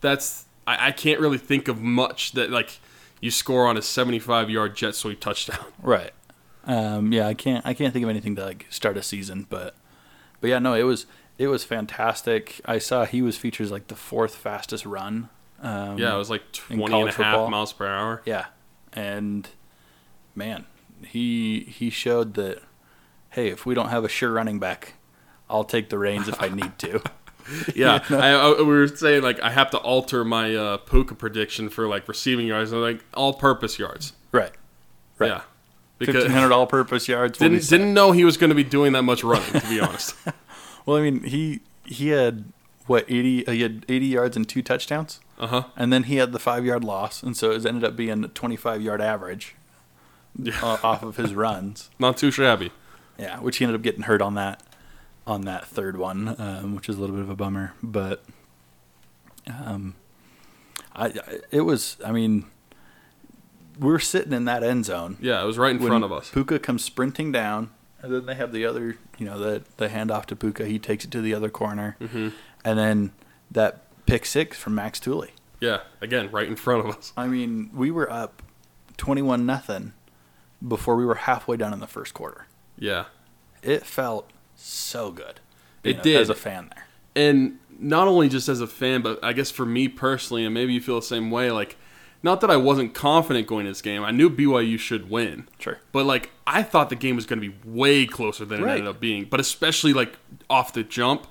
A: That's I, I can't really think of much that like you score on a 75 yard jet sweep touchdown.
B: Right. Um, yeah, I can't. I can't think of anything to like start a season, but but yeah, no, it was it was fantastic. I saw he was featured as like the fourth fastest run. Um,
A: Yeah, it was like
B: in
A: 20 and a half
B: football.
A: miles per hour.
B: Yeah, and man, he he showed that. Hey, if we don't have a sure running back, I'll take the reins if I need to.
A: Yeah, I, I, we were saying like I have to alter my uh, Puka prediction for like receiving yards, and like all-purpose yards.
B: right. Right.
A: Yeah, because
B: hundred all-purpose yards.
A: didn't didn't know he was going to be doing that much running. To be honest,
B: Well, I mean, he he had what eighty? Uh, he had eighty yards and two touchdowns,
A: uh huh.
B: and then he had the five-yard loss, and so it ended up being a twenty-five-yard average
A: Yeah,
B: uh, off of his runs.
A: not too shabby.
B: Yeah, which he ended up getting hurt on that on that third one, um, which is a little bit of a bummer. But um, I, I it was. I mean, we were sitting in that end zone
A: Yeah, it was right in front of us.
B: Puka comes sprinting down, and then they have the other, you know, the the handoff to Puka. He takes it to the other corner,
A: hmm
B: and then that pick six from Max Tooley.
A: Yeah, again, right in front of us.
B: I mean, we were up twenty-one nothing before we were halfway done in the first quarter.
A: Yeah,
B: It felt so good.
A: It
B: you
A: did.
B: as a fan there.
A: And not only just as a fan, but I guess for me personally, and maybe you feel the same way, like, not that I wasn't confident going into this game. I knew BYU should win.
B: Sure.
A: But, like, I thought the game was going to be way closer than it ended up being. But especially, like, off the jump,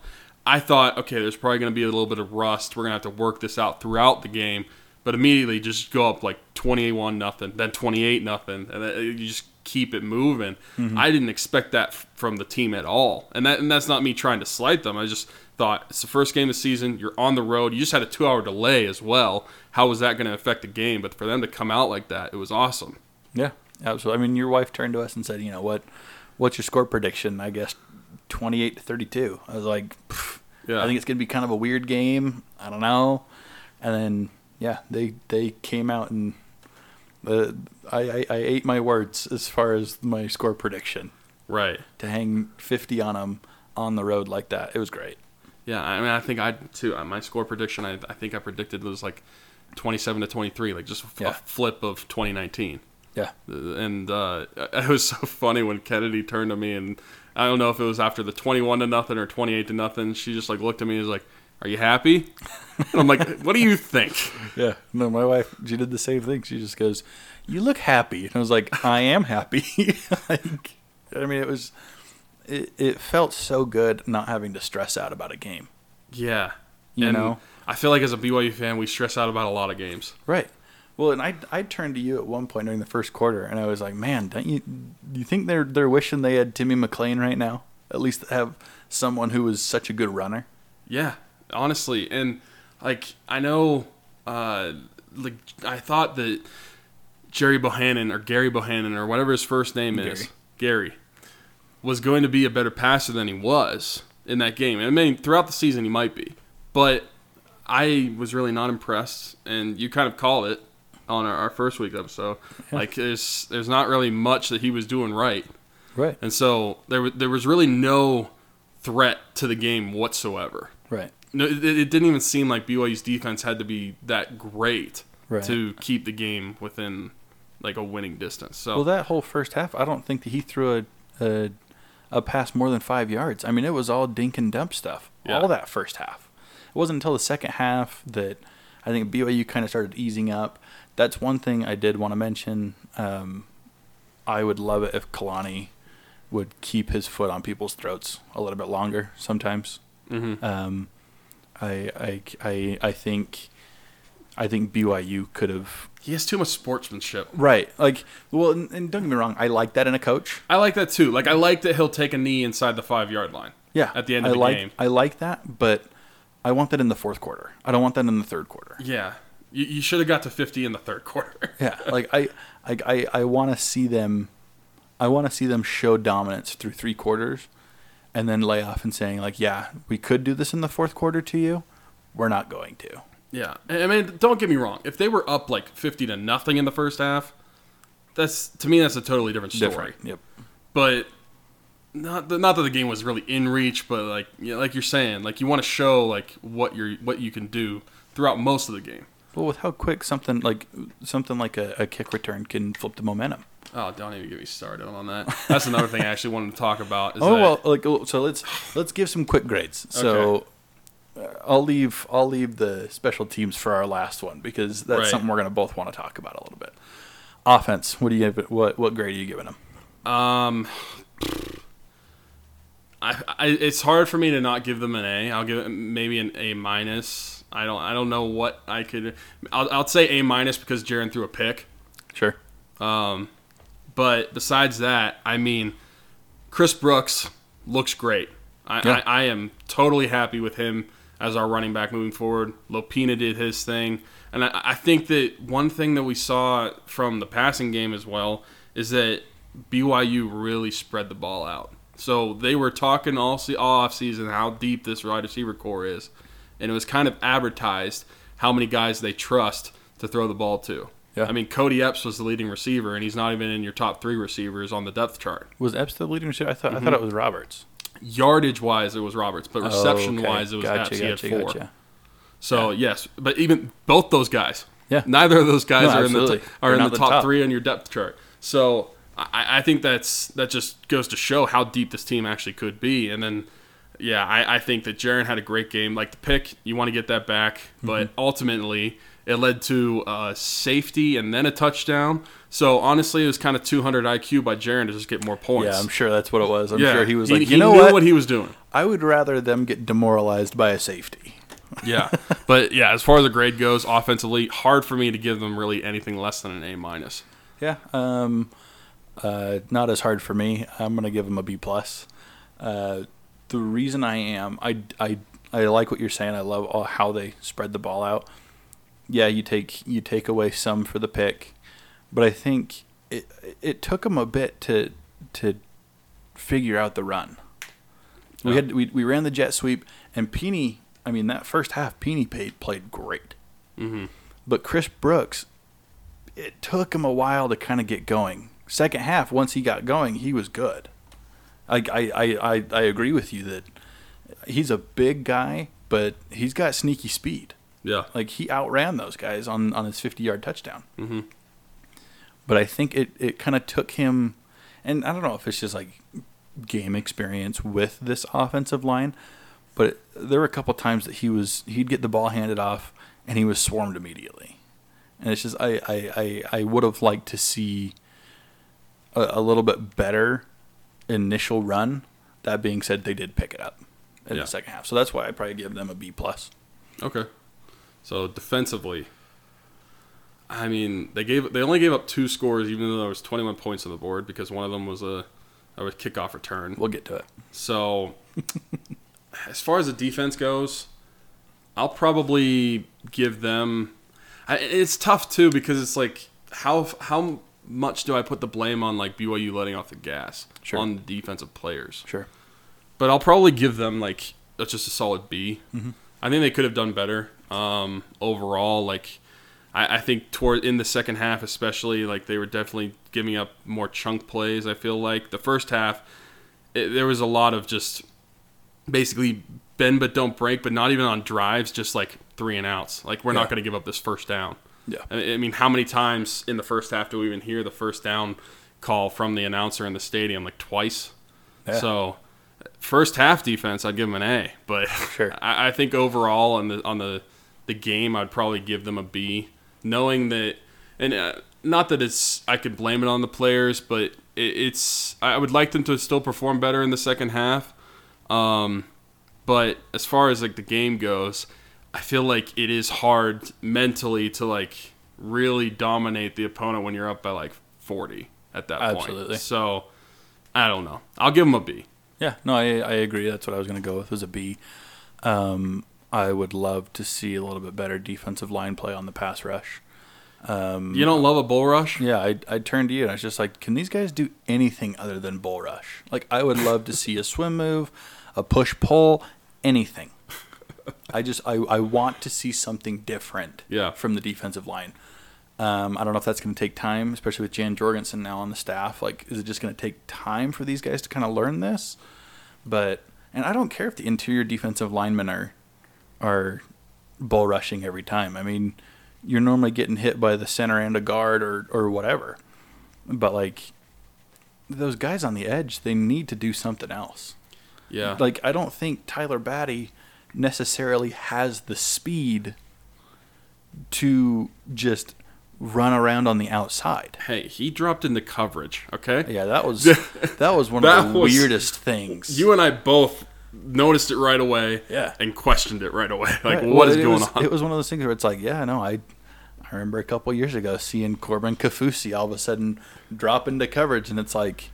A: I thought, okay, there's probably going to be a little bit of rust. We're going to have to work this out throughout the game. But immediately just go up like 28 nothing, then 28 nothing, and uh, you just keep it moving. Mm-hmm. I didn't expect that from the team at all, and that and that's not me trying to slight them. I just thought it's the first game of the season. You're on the road. You just had a two hour delay as well. How was that going to affect the game? But for them to come out like that, it was awesome.
B: Yeah, absolutely. I mean, your wife turned to us and said, you know what, what's your score prediction? I guess twenty-eight to thirty-two. I was like,
A: Yeah.
B: I think it's gonna be kind of a weird game. I don't know. And then yeah, they they came out and uh, I, I I ate my words as far as my score prediction
A: Right.
B: to hang fifty on them on the road like that. It was great.
A: Yeah. I mean, I think I too. uh, My score prediction, I, I think I predicted was like 27 to 23, like just a
B: Yeah.
A: flip of 2019.
B: Yeah,
A: and uh, it was so funny when Kennedy turned to me and I don't know if it was after the twenty-one to nothing or twenty-eight to nothing. She just like looked at me and was like, "Are you happy?" And I'm like, "What do you think?"
B: yeah. No, my wife she did the same thing. She just goes, "You look happy," and I was like, "I am happy." like, I mean, it was. It, it felt so good not having to stress out about a game.
A: Yeah,
B: You
A: And
B: know?
A: I feel like as a BYU fan, we stress out about a lot of games.
B: Right. Well, and I I turned to you at one point during the first quarter, and I was like, "Man, don't you do you think they're they're wishing they had Timmy McClain right now? At least have someone who was such a good runner."
A: Yeah, honestly, and like I know, uh, like I thought that Jerry Bohanon or Gary Bohanon or whatever his first name is, Gary, was going to be a better passer than he was in that game. I mean, throughout the season he might be, but I was really not impressed. And you kind of called it on our, our first week episode. Like there's there's not really much that he was doing right.
B: Right.
A: And so there, wa- there was really no threat to the game whatsoever.
B: Right.
A: No, it, it didn't even seem like BYU's defense had to be that great
B: Right.
A: to keep the game within like a winning distance. So
B: Well, that whole first half, I don't think that he threw a a, a pass more than five yards. I mean, it was all dink and dump stuff.
A: Yeah.
B: All that first half. It wasn't until the second half that I think BYU kind of started easing up. That's one thing I did want to mention. Um, I would love it if Kalani would keep his foot on people's throats a little bit longer sometimes.
A: mhm.
B: Um, I, I, I, I think I think BYU could have
A: he has too much sportsmanship.
B: right like well and, and don't get me wrong I like that in a coach
A: I like that too. Like I like that he'll take a knee inside the five yard line.
B: yeah
A: At the end
B: I
A: of the
B: like,
A: game.
B: I like that but I want that in the fourth quarter I don't want that in the third quarter
A: Yeah, you, you should have got to fifty in the third quarter.
B: yeah like I I I, I want to see them I want to see them show dominance through three quarters and then lay off and saying like yeah we could do this in the fourth quarter to you we're not going to
A: Yeah, I mean, don't get me wrong. If they were up like fifty to nothing in the first half, that's to me that's a totally different story.
B: different yep
A: But not that, not that the game was really in reach, but like you know, like you're saying, like you want to show like what you're what you can do throughout most of the game.
B: Well, with how quick something like something like a, a kick return can flip the momentum.
A: Oh, don't even get me started on that. That's another thing I actually wanted to talk about. Is
B: Oh
A: that,
B: well, like oh, so let's let's give some quick grades. So uh, I'll leave I'll leave the special teams for our last one because that's
A: Right.
B: something we're gonna both want to talk about a little bit. Offense, what do you give? What what grade are you giving them?
A: Um, I, I it's hard for me to not give them an A. I'll give it maybe an A minus. I don't I don't know what I could. I'll I'll say A minus because Jaren threw a pick.
B: Sure.
A: Um, but besides that, I mean, Chris Brooks looks great. I,
B: Yeah.
A: I, I am totally happy with him as our running back moving forward. Lopini did his thing. And I, I think that one thing that we saw from the passing game as well is that BYU really spread the ball out. So they were talking all, se- all off season how deep this wide receiver core is. And it was kind of advertised how many guys they trust to throw the ball to.
B: Yeah.
A: I mean, Cody Epps was the leading receiver, and he's not even in your top three receivers on the depth chart.
B: Was Epps the leading receiver? I thought
A: Mm-hmm.
B: I thought it was Roberts.
A: Yardage wise, it was Roberts, but reception
B: Oh, okay.
A: wise, it was
B: gotcha,
A: Epps. He had four.
B: gotcha.
A: So yes, but even both those guys,
B: Yeah.
A: neither of those guys
B: No,
A: are in the t- are
B: They're
A: in the top,
B: top.
A: three on your depth chart. So I, I think that's that just goes to show how deep this team actually could be. And then yeah, I, I think that Jaren had a great game. Like the pick, you want to get that back, but
B: Mm-hmm.
A: ultimately it led to uh, safety and then a touchdown. So honestly, it was kind of 200 IQ by Jaren to just get more points.
B: Yeah, I'm sure that's what it was. I'm
A: Yeah,
B: sure he was like,
A: he
B: you know
A: knew
B: what?
A: what he was doing.
B: I would rather them get demoralized by a safety.
A: Yeah, but yeah, as far as the grade goes, offensively, hard for me to give them really anything less than an A minus.
B: Yeah, um, uh, not as hard for me. I'm gonna give them a B plus. Uh, the reason I am, I, I, I like what you're saying. I love all, how they spread the ball out. Yeah, you take you take away some for the pick, but I think it it took them a bit to to figure out the run. We had we, we ran the jet sweep and Peeny. I mean that first half, Peeny played played great.
A: hmm
B: But Chris Brooks, it took him a while to kind of get going. Second half, once he got going, he was good. I, I, I, I, I agree with you that he's a big guy, but he's got sneaky speed.
A: Yeah,
B: Like he outran those guys on, on his 50 yard touchdown.
A: hmm
B: But I think it, it kind of took him, and I don't know if it's just like game experience with this offensive line, but there were a couple times that he was he'd get the ball handed off and he was swarmed immediately, and it's just I I, I, I would have liked to see a, a little bit better initial run. That being said, they did pick it up in
A: Yeah.
B: the second half, so that's why I probably give them a B plus.
A: Okay. So defensively, I mean, they gave they only gave up two scores, even though there was 21 points on the board because one of them was a, a kickoff return.
B: We'll get to it.
A: So, as far as the defense goes, I'll probably give them. I, it's tough too because it's like how how much do I put the blame on like BYU letting off the gas
B: Sure.
A: on the defensive players?
B: Sure.
A: but I'll probably give them like that's just a solid B.
B: Mm-hmm.
A: I think they could have done better um, overall. Like I, I think toward in the second half, especially like they were definitely giving up more chunk plays. I feel like the first half it, there was a lot of just basically bend but don't break, but not even on drives, just like three and outs. Like we're
B: Yeah.
A: not going to give up this first down.
B: Yeah.
A: I mean, how many times in the first half do we even hear the first down call from the announcer in the stadium? Like twice.
B: Yeah.
A: So, first half defense, I'd give them an A. But
B: Sure.
A: I, I think overall on the on the the game, I'd probably give them a B, knowing that, and uh, not that it's I could blame it on the players, but it, it's I would like them to still perform better in the second half. Um, but as far as like the game goes, I feel like it is hard mentally to like really dominate the opponent when you're up by like 40 at that point.
B: Absolutely.
A: point. So I don't know. I'll give them a B.
B: Yeah, no, I, I agree. That's what I was going to go with was a B. Um, I would love to see a little bit better defensive line play on the pass rush. Um,
A: You don't love a bull rush?
B: yeah, I, I turned to you and I was just like, can these guys do anything other than bull rush? Like, I would love to see a swim move, a push pull, anything. I just, I, I want to see something different
A: Yeah.
B: from the defensive line. Um, I don't know if that's going to take time, especially with Jan Jorgensen now on the staff. Like, is it just going to take time for these guys to kind of learn this? But and I don't care if the interior defensive linemen are are bull rushing every time. I mean, you're normally getting hit by the center and a guard or or whatever. But like those guys on the edge, they need to do something else.
A: Yeah.
B: Like I don't think Tyler Batty necessarily has the speed to just run around on the outside.
A: hey, he dropped into coverage, okay?
B: Yeah, that was that was one of the
A: was-
B: weirdest things.
A: You and I both noticed it right away
B: Yeah.
A: and questioned it right away. Like,
B: Right.
A: what
B: Well,
A: is going
B: was,
A: on?
B: It was one of those things where it's like, yeah, no, I I remember a couple years ago seeing Corbin Kaufusi all of a sudden drop into coverage, and it's like,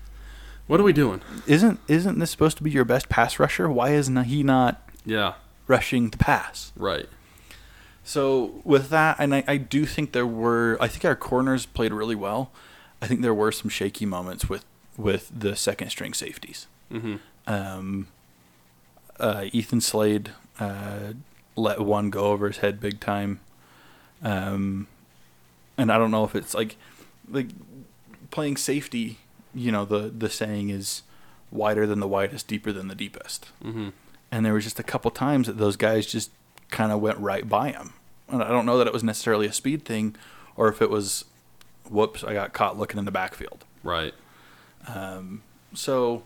A: what are we doing?
B: isn't isn't this supposed to be your best pass rusher? Why isn't he not
A: Yeah,
B: rushing the pass?
A: right.
B: So with that, and I, I do think there were, I think our corners played really well. I think there were some shaky moments with with the second string safeties.
A: hmm
B: Um, uh, Ethan Slade uh, let one go over his head big time. Um, and I don't know if it's like like playing safety. You know the the saying is wider than the widest, deeper than the deepest.
A: hmm
B: And there was just a couple times that those guys just kind of went right by him. And I don't know that it was necessarily a speed thing, or if it was, whoops, I got caught looking in the backfield.
A: Right.
B: Um, so,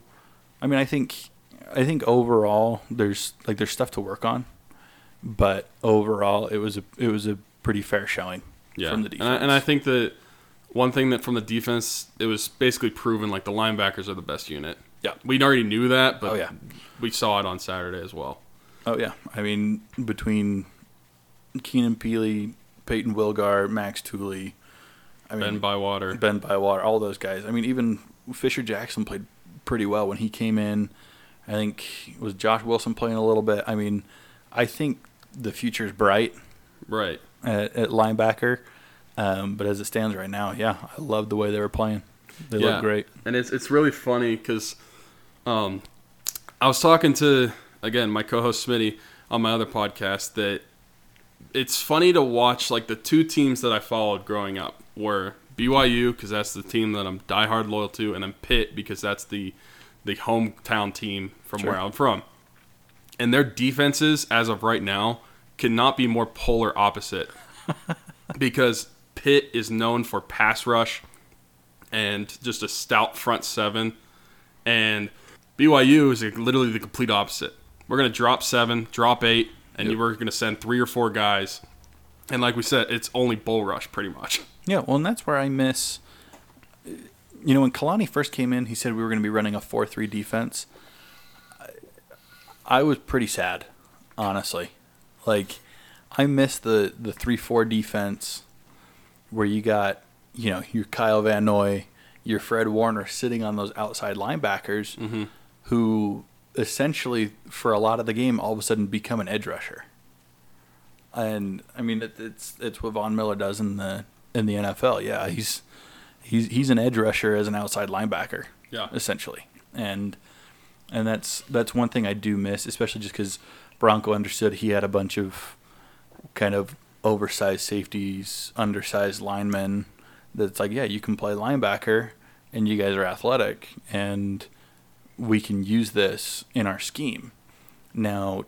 B: I mean, I think I think overall there's like there's stuff to work on, but overall it was a it was a pretty fair showing
A: Yeah,
B: from the
A: and
B: defense.
A: I, and I think that one thing that from the defense, it was basically proven like the linebackers are the best unit.
B: Yeah.
A: we already knew that, but
B: Oh, yeah.
A: we saw it on Saturday as well.
B: oh yeah, I mean between Keenan Pili, Peyton Wilgar, Max Tooley, I mean
A: Ben Bywater,
B: Ben Bywater, all those guys. I mean, even Fisher Jackson played pretty well when he came in. I think was Josh Wilson playing a little bit. I mean, I think the future's bright
A: right?
B: at, at linebacker. Um, but as it stands right now, yeah, I love the way they were playing. They
A: Yeah.
B: look great.
A: And it's it's really funny because um, I was talking to again my co-host Smitty on my other podcast that it's funny to watch like the two teams that I followed growing up were BYU because that's the team that I'm diehard loyal to, and then Pitt because that's the the hometown team from
B: Sure.
A: where I'm from. And their defenses, as of right now, cannot be more polar opposite because Pitt is known for pass rush and just a stout front seven. And BYU is literally the complete opposite. We're going to drop seven, drop eight, and
B: Yep.
A: we're going to send three or four guys. And like we said, it's only bull rush pretty much.
B: Yeah, well, and that's where I miss. You know, when Kalani first came in, he said we were going to be running a four-three defense. I, I was pretty sad, honestly. Like, I miss the the three-four defense where you got you know your Kyle Van Noy, your Fred Warner sitting on those outside linebackers, mm-hmm. who essentially for a lot of the game all of a sudden become an edge rusher. And I mean, it, it's it's what Von Miller does in the in the NFL. Yeah, he's he's he's an edge rusher as an outside linebacker,
A: Yeah.
B: essentially. And and that's that's one thing I do miss, especially just because Bronco understood he had a bunch of kind of oversized safeties, undersized linemen. That's like, yeah, you can play linebacker, and you guys are athletic, and we can use this in our scheme. Now,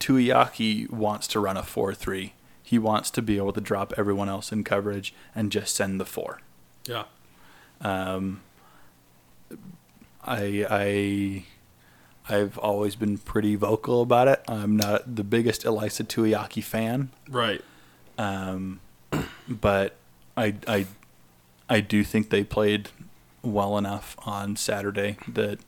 B: Tuiaki wants to run a four-three. He wants to be able to drop everyone else in coverage and just send the four.
A: Yeah.
B: Um, I I I've always been pretty vocal about it. I'm not the biggest Ilaisa Tuiaki fan,
A: Right.
B: um, but I I I do think they played well enough on Saturday that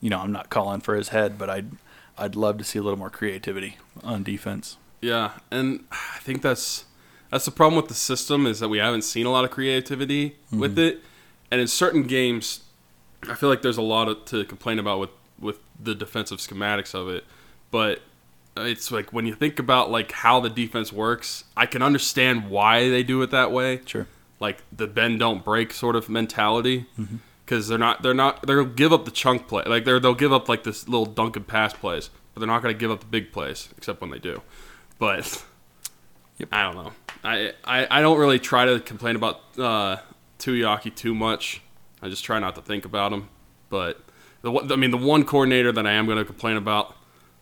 B: you know I'm not calling for his head, but I'd I'd love to see a little more creativity on defense.
A: Yeah, and I think that's that's the problem with the system is that we haven't seen a lot of creativity with it, and in certain games, I feel like there's a lot of, to complain about with with the defensive schematics of it, but it's like when you think about like how the defense works, I can understand why they do it that way.
B: Sure.
A: like the bend don't break sort of mentality because they're not they're not they'll give up the chunk play like they're they'll give up like this little dunk and pass plays but they're not going to give up the big plays except when they do but
B: Yep.
A: I don't know I, I I don't really try to complain about uh Tuiaki too much I just try not to think about him but the I mean the one coordinator that I am going to complain about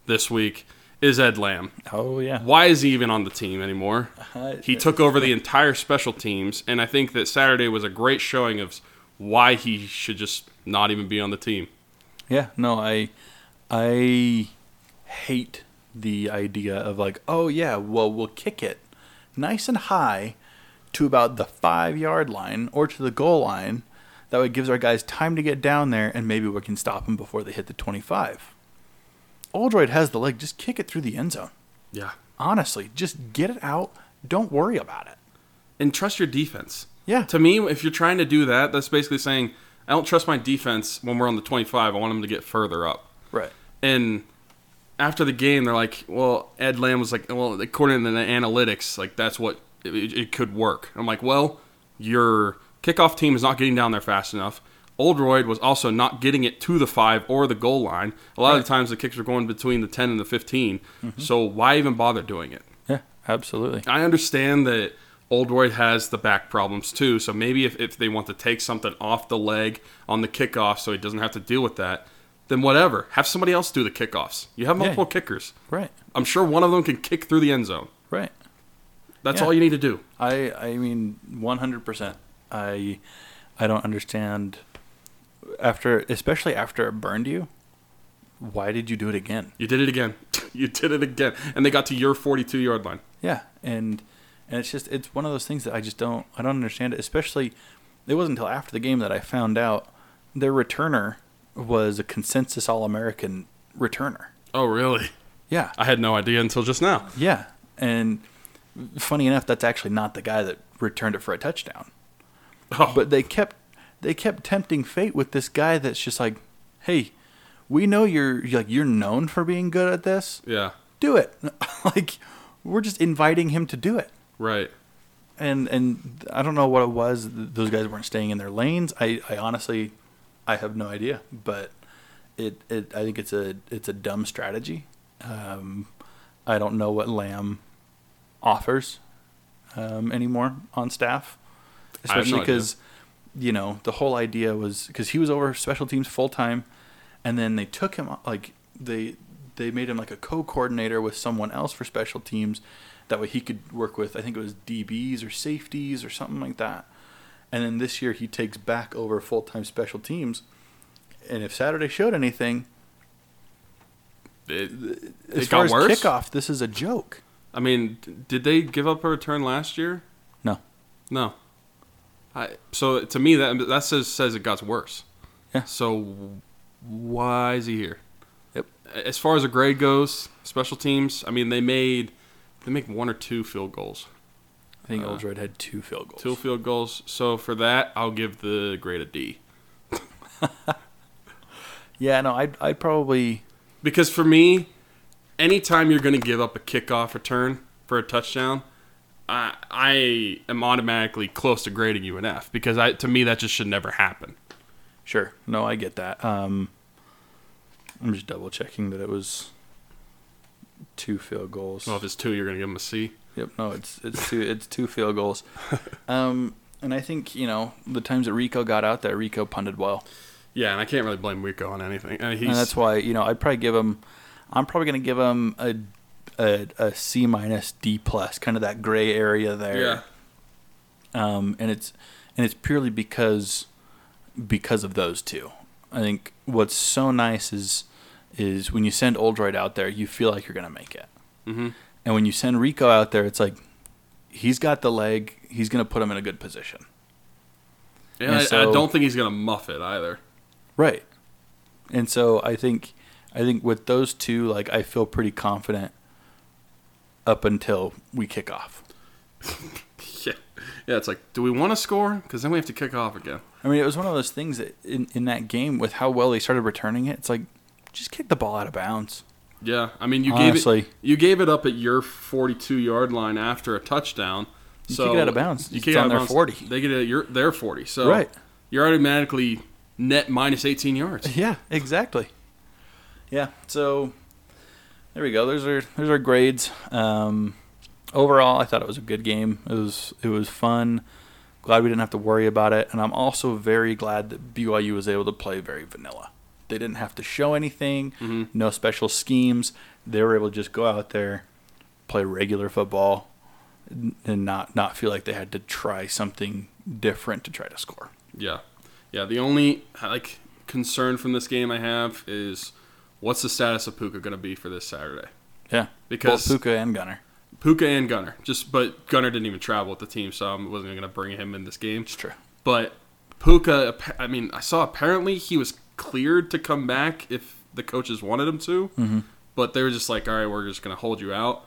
A: this week is Ed Lamb
B: Oh yeah.
A: why is he even on the team anymore?
B: Uh,
A: He took over the entire special teams, and I think that Saturday was a great showing of why he should just not even be on the team.
B: Yeah, no, I I hate the idea of like, oh yeah, well we'll kick it nice and high to about the five yard line or to the goal line. That way it gives our guys time to get down there and maybe we can stop them before they hit the twenty five. Oldroyd has the leg, just kick it through the end zone.
A: Yeah,
B: Honestly, just get it out. Don't worry about it.
A: and trust your defense.
B: Yeah.
A: To me, if you're trying to do that, that's basically saying I don't trust my defense when we're on the 25. I want them to get further up.
B: Right.
A: And after the game, they're like, "Well, Ed Lamb was like, well, according to the analytics, like that's what it, it could work." I'm like, "Well, your kickoff team is not getting down there fast enough. Oldroyd was also not getting it to the five or the goal line. A lot of the times, the kicks were going between the 10 and the 15. Mm-hmm. So why even bother doing it?"
B: Yeah, absolutely.
A: I understand that Oldroyd has the back problems too, so maybe if, if they want to take something off the leg on the kickoff so he doesn't have to deal with that, then whatever. Have somebody else do the kickoffs. You have
B: Yeah.
A: multiple kickers.
B: Right.
A: I'm sure one of them can kick through the end zone. That's
B: Yeah.
A: all you need to do.
B: I I mean 100%. I I don't understand after especially after it burned you. why did you do it again?
A: You did it again. you did it again, and they got to your 42 yard line.
B: Yeah, and and it's just it's one of those things that I just don't I don't understand it. Especially, it wasn't until after the game that I found out their returner was a consensus All American returner.
A: Oh, really?
B: Yeah,
A: I had no idea until just now.
B: yeah, and funny enough, that's actually not the guy that returned it for a touchdown.
A: Oh,
B: But they kept they kept tempting fate with this guy that's just like, hey, we know you're you're like you're known for being good at this.
A: yeah,
B: Do it. like we're just inviting him to do it.
A: right.
B: and and I don't know what it was. Those guys weren't staying in their lanes. I, I honestly, I have no idea. But it, it I think it's a it's a dumb strategy. Um, I don't know what Lamb offers um, anymore on staff, especially because you know the whole idea was because he was over special teams full time, and then they took him like they they made him like a co-coordinator with someone else for special teams. That way he could work with I think it was DBs or safeties or something like that. And then this year he takes back over full time special teams. And if Saturday showed anything,
A: It,
B: as
A: it
B: far
A: got
B: as
A: worse.
B: kickoff, this is a joke.
A: I mean, did they give up a return last year?
B: No.
A: No. I, so to me that that says says it got worse.
B: Yeah.
A: So why is he here?
B: Yep.
A: As far as a grade goes, special teams. I mean, they made they make one or two field goals,
B: I think
A: Uh,
B: Oldroyd had two field goals.
A: two field goals. So for that, I'll give the grade a D.
B: Yeah, no, I'd, I'd probably.
A: Because for me, anytime you're going to give up a kickoff return for a touchdown, I, I am automatically close to grading you an F because I, to me that just should never happen.
B: Sure. No, I get that. Um, I'm just double checking that it was two field goals.
A: Well, if it's two, you're going to give them a C.
B: Yep. No, it's it's two it's two field goals. Um, and I think you know the times that Rehkow got out there, Rehkow punted well,
A: Yeah, and I can't really blame Rehkow on anything. I mean, he's,
B: and that's why you know I'd probably give him. I'm probably gonna give them a a, a C minus D plus, kind of that gray area there.
A: yeah,
B: um, and it's and it's purely because because of those two. I think what's so nice is is when you send Oldroyd out there, you feel like you're gonna make it,
A: hmm
B: and when you send Rehkow out there, it's like he's got the leg, he's gonna put him in a good position.
A: yeah.
B: And
A: I, I don't think he's going to muff it either.
B: Right. And so I think I think with those two, like I feel pretty confident up until we kick off.
A: Yeah, yeah. It's like, do we want to score? Because then we have to kick off again.
B: I mean, it was one of those things that in, in that game with how well they started returning it, it's like just kick the ball out of bounds.
A: Yeah, I mean, you
B: Honestly.
A: gave it. You gave it up at your 42 yard line after a touchdown.
B: You
A: so
B: kick it out of bounds.
A: You kick it
B: on
A: out of
B: their
A: bounds.
B: 40.
A: They get it at your their 40. So
B: Right.
A: you're automatically net minus 18 yards.
B: Yeah, exactly. Yeah, so there we go. There's our there's our grades. Um, overall, I thought it was a good game. It was it was fun. Glad we didn't have to worry about it, and I'm also very glad that BYU was able to play very vanilla. They didn't have to show anything,
A: Mhm.
B: no special schemes. They were able to just go out there, play regular football, and not not feel like they had to try something different to try to score.
A: Yeah, yeah. The only like concern from this game I have is what's the status of Puka going to be for this Saturday?
B: Yeah,
A: Because
B: both Puka and Gunner.
A: Puka and Gunner, just but Gunner didn't even travel with the team, so I wasn't going to bring him in this game.
B: It's true.
A: But Puka, I mean, I saw apparently he was cleared to come back if the coaches wanted him to,
B: Mhm.
A: but they were just like, all right, we're just going to hold you out.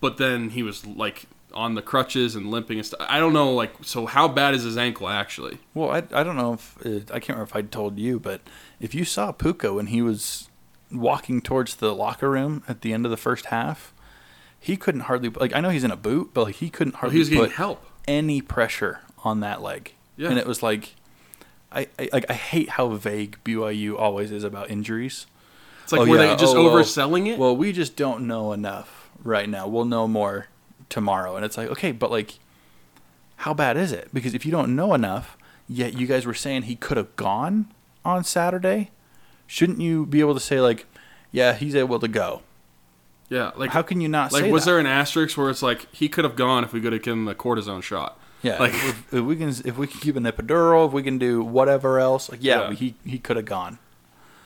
A: But then he was like on the crutches and limping and stuff. I don't know, like, so how bad is his ankle actually?
B: Well, I, I don't know if uh, I can't remember if I told you, but if you saw Puka when he was walking towards the locker room at the end of the first half, he couldn't hardly like I know he's in a boot, but like he couldn't
A: Well,
B: hardly
A: he was getting
B: put
A: help.
B: any pressure on that leg.
A: Yeah.
B: And it was like I, I like I hate how vague BYU always is about injuries.
A: It's like,
B: Oh,
A: were
B: yeah.
A: they just
B: Oh, well-
A: overselling it?
B: Well, we just don't know enough right now. We'll know more tomorrow. And it's like, okay, but like, how bad is it? Because if you don't know enough, yet you guys were saying he could have gone on Saturday, shouldn't you be able to say like, yeah, he's able to go?
A: yeah, like
B: how can you not
A: like
B: say
A: was
B: that?
A: there an asterisk where it's like he could have gone if we could have given him a cortisone shot?
B: Yeah,
A: like-
B: if, if we can if we can give an epidural, if we can do whatever else, like yeah,
A: Yeah.
B: he he could have gone.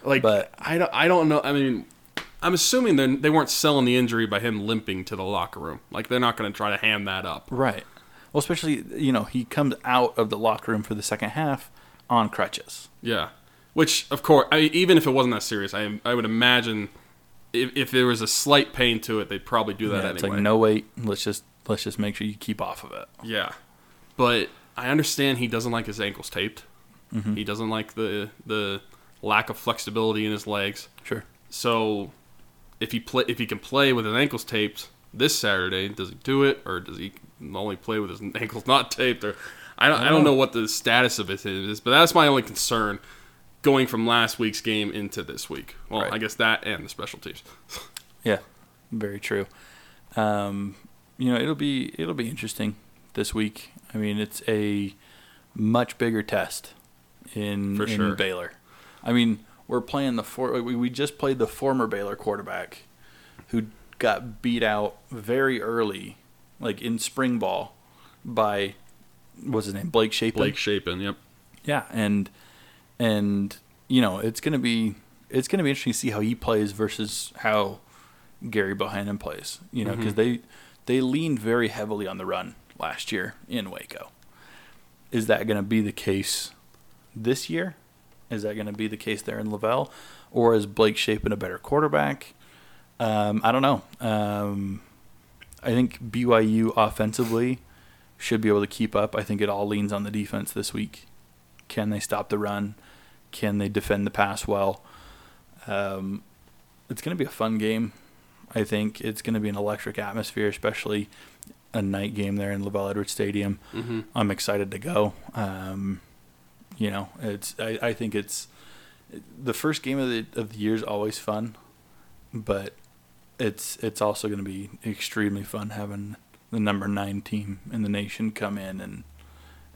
A: Like
B: But-
A: I don't I don't know. I mean, I'm assuming they they weren't selling the injury by him limping to the locker room. Like they're not going to try to hand that up.
B: Right. Well, especially you know he comes out of the locker room for the second half on crutches.
A: Yeah. Which of course, I even if it wasn't that serious, I I would imagine if, if there was a slight pain to it, they'd probably do that
B: Yeah, it's
A: anyway.
B: like no wait, let's just let's just make sure you keep off of it.
A: Yeah, but I understand he doesn't like his ankles taped.
B: Mm-hmm.
A: He doesn't like the the lack of flexibility in his legs.
B: Sure.
A: So if he play if he can play with his ankles taped this Saturday, does he do it or does he only play with his ankles not taped? Or I don't I don't know what the status of it is, but that's my only concern going from last week's game into this week. Well,
B: Right.
A: I guess that and the special teams.
B: Yeah, very true. Um, you know, it'll be it'll be interesting this week. I mean, it's a much bigger test in
A: For
B: in
A: sure.
B: Baylor. I mean, we're playing the for we, we just played the former Baylor quarterback who got beat out very early, like in spring ball, by what's his name Blake Shapen.
A: Blake Shapen, yep.
B: Yeah, and and you know it's gonna be it's gonna be interesting to see how he plays versus how Gary Bohanon plays. You know, because they they leaned very heavily on the run last year in Waco. Is that gonna be the case this year? Is that gonna be the case there in LaVell, or is Blake Shapen a better quarterback? Um, I don't know. Um, I think BYU offensively should be able to keep up. I think it all leans on the defense this week. Can they stop the run? Can they defend the pass well? Um, it's going to be a fun game. I think it's going to be an electric atmosphere, especially a night game there in LaVell Edwards Stadium.
A: hmm
B: I'm excited to go. Um, you know, it's I, I think it's the first game of the of the year is always fun, but it's it's also going to be extremely fun having the number nine team in the nation come in and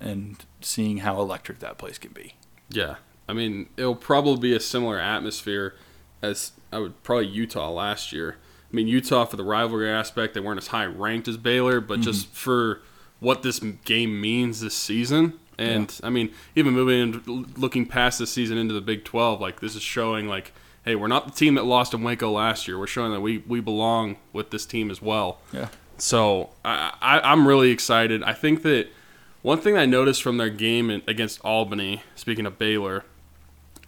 B: and seeing how electric that place can be.
A: Yeah, I mean it'll probably be a similar atmosphere as I would probably Utah last year. I mean Utah for the rivalry aspect, they weren't as high ranked as Baylor, but mm-hmm. just for what this game means this season. And I mean, even moving and looking past this season into the Big Twelve, like this is showing like, hey, we're not the team that lost in Waco last year. We're showing that we we belong with this team as well.
B: Yeah.
A: So I, I, I'm really excited. I think that one thing I noticed from their game against Albany, speaking of Baylor,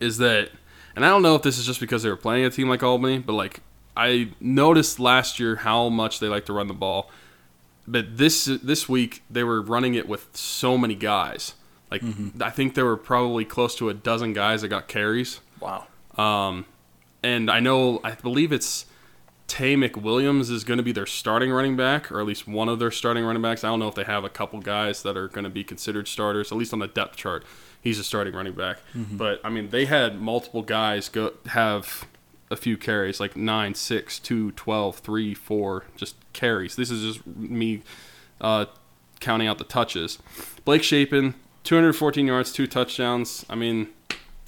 A: is that, and I don't know if this is just because they were playing a team like Albany, but like I noticed last year how much they like to run the ball. But this this week they were running it with so many guys. Like I think there were probably close to a dozen guys that got carries.
B: Wow.
A: Um, and I know, I believe it's Taye McWilliams is going to be their starting running back, or at least one of their starting running backs. I don't know if they have a couple guys that are going to be considered starters, at least on the depth chart. He's a starting running back. But, I mean, they had multiple guys go have a few carries, like 9, 6, 2, 12, 3, 4, just carries. This is just me uh, counting out the touches. Blake Shapen, 214 yards, two touchdowns. I mean,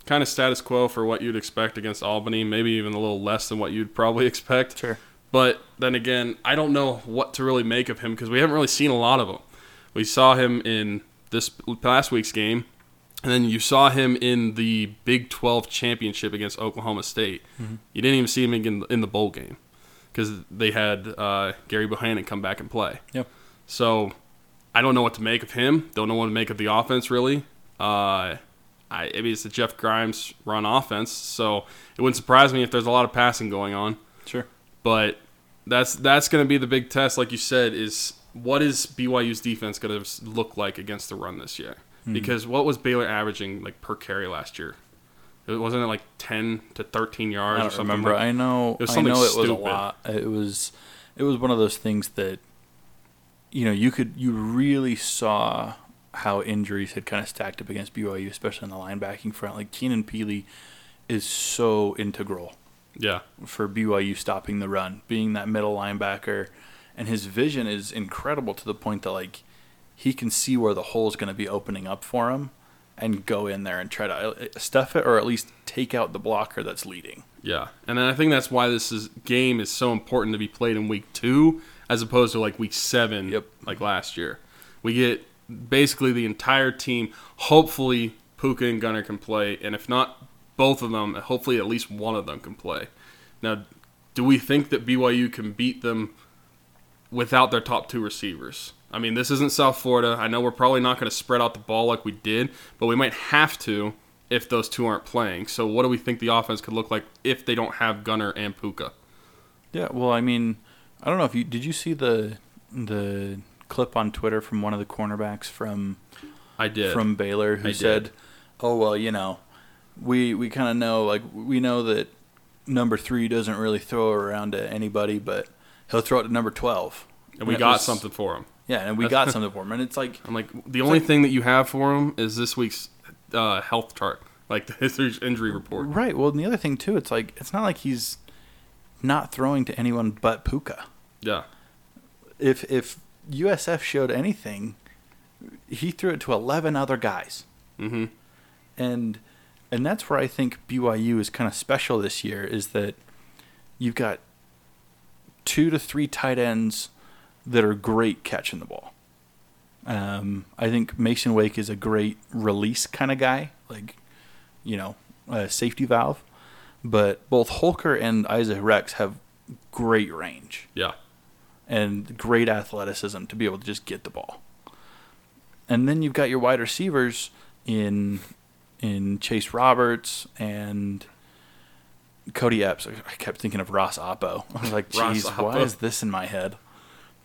A: kind of status quo for what you'd expect against Albany, maybe even a little less than what you'd probably expect.
B: Sure.
A: But then again, I don't know what to really make of him because we haven't really seen a lot of him. We saw him in this last week's game, and then you saw him in the Big 12 championship against Oklahoma State. You didn't even see him in, in the bowl game because they had uh, Gary Bohanon come back and play.
B: Yep.
A: So I don't know what to make of him. Don't know what to make of the offense really. Uh, I, I mean, it's the Jeff Grimes run offense, so it wouldn't surprise me if there's a lot of passing going on.
B: Sure.
A: But that's that's going to be the big test, like you said, is what is BYU's defense going to look like against the run this year? Hmm. Because what was Baylor averaging like per carry last year? It wasn't it like ten to thirteen yards
B: I
A: or
B: don't
A: something.
B: remember.
A: like-
B: I know.
A: It was
B: I know it was a
A: stupid.
B: lot. It was. It was one of those things that, you know, you could you really saw how injuries had kind of stacked up against BYU, especially on the linebacking front. Like Keenan Pili is so integral
A: yeah,
B: for BYU stopping the run, being that middle linebacker, and his vision is incredible to the point that like he can see where the hole is going to be opening up for him, and go in there and try to uh, stuff it or at least take out the blocker that's leading.
A: yeah, and then I think that's why this is, game is so important to be played in week two as opposed to like week seven,
B: Yep.
A: like last year. We get basically the entire team. Hopefully, Puka and Gunner can play, and if not both of them, hopefully at least one of them can play. Now, do we think that BYU can beat them without their top two receivers? I mean, this isn't South Florida. I know we're probably not going to spread out the ball like we did, but we might have to if those two aren't playing. So, what do we think the offense could look like if they don't have Gunner and Puka?
B: Yeah, well, I mean, I don't know if you did you see the the clip on Twitter from one of the cornerbacks from
A: I did.
B: from Baylor who
A: I did.
B: said, "Oh well, you know, we we kind of know like we know that number three doesn't really throw around to anybody, but he'll throw it to number twelve.
A: and we got
B: was-
A: something for him.
B: Yeah, and we got something for him, and it's like
A: I'm like, the only thing that you have for him is this week's uh, health chart, like his injury report.
B: right. Well, and the other thing too, it's like it's not like he's not throwing to anyone but Puka.
A: Yeah,
B: If if USF showed anything, he threw it to eleven other guys.
A: Mm-hmm.
B: and and that's where I think BYU is kind of special this year is that you've got two to three tight ends that are great catching the ball. Um, I think Mason Wake is a great release kind of guy, like you know, a safety valve. But both Holker and Isaac Rex have great range
A: yeah,
B: and great athleticism to be able to just get the ball. And then you've got your wide receivers in in Chase Roberts and Cody Epps. I kept thinking of Ross Apo. I was like, geez, why is this in my head?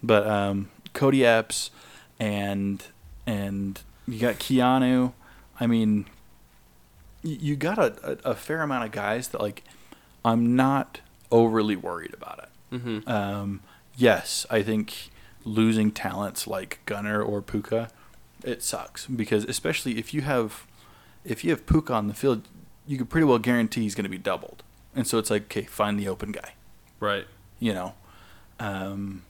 B: But um, Cody Epps and and you got Keanu. I mean, you got a, a, a fair amount of guys that like I'm not overly worried about it.
A: hmm
B: Um, yes, I think losing talents like Gunner or Puka, it sucks because especially if you have if you have Puka on the field, you could pretty well guarantee he's going to be doubled, and so it's like okay, find the open guy,
A: right.
B: you know. Um,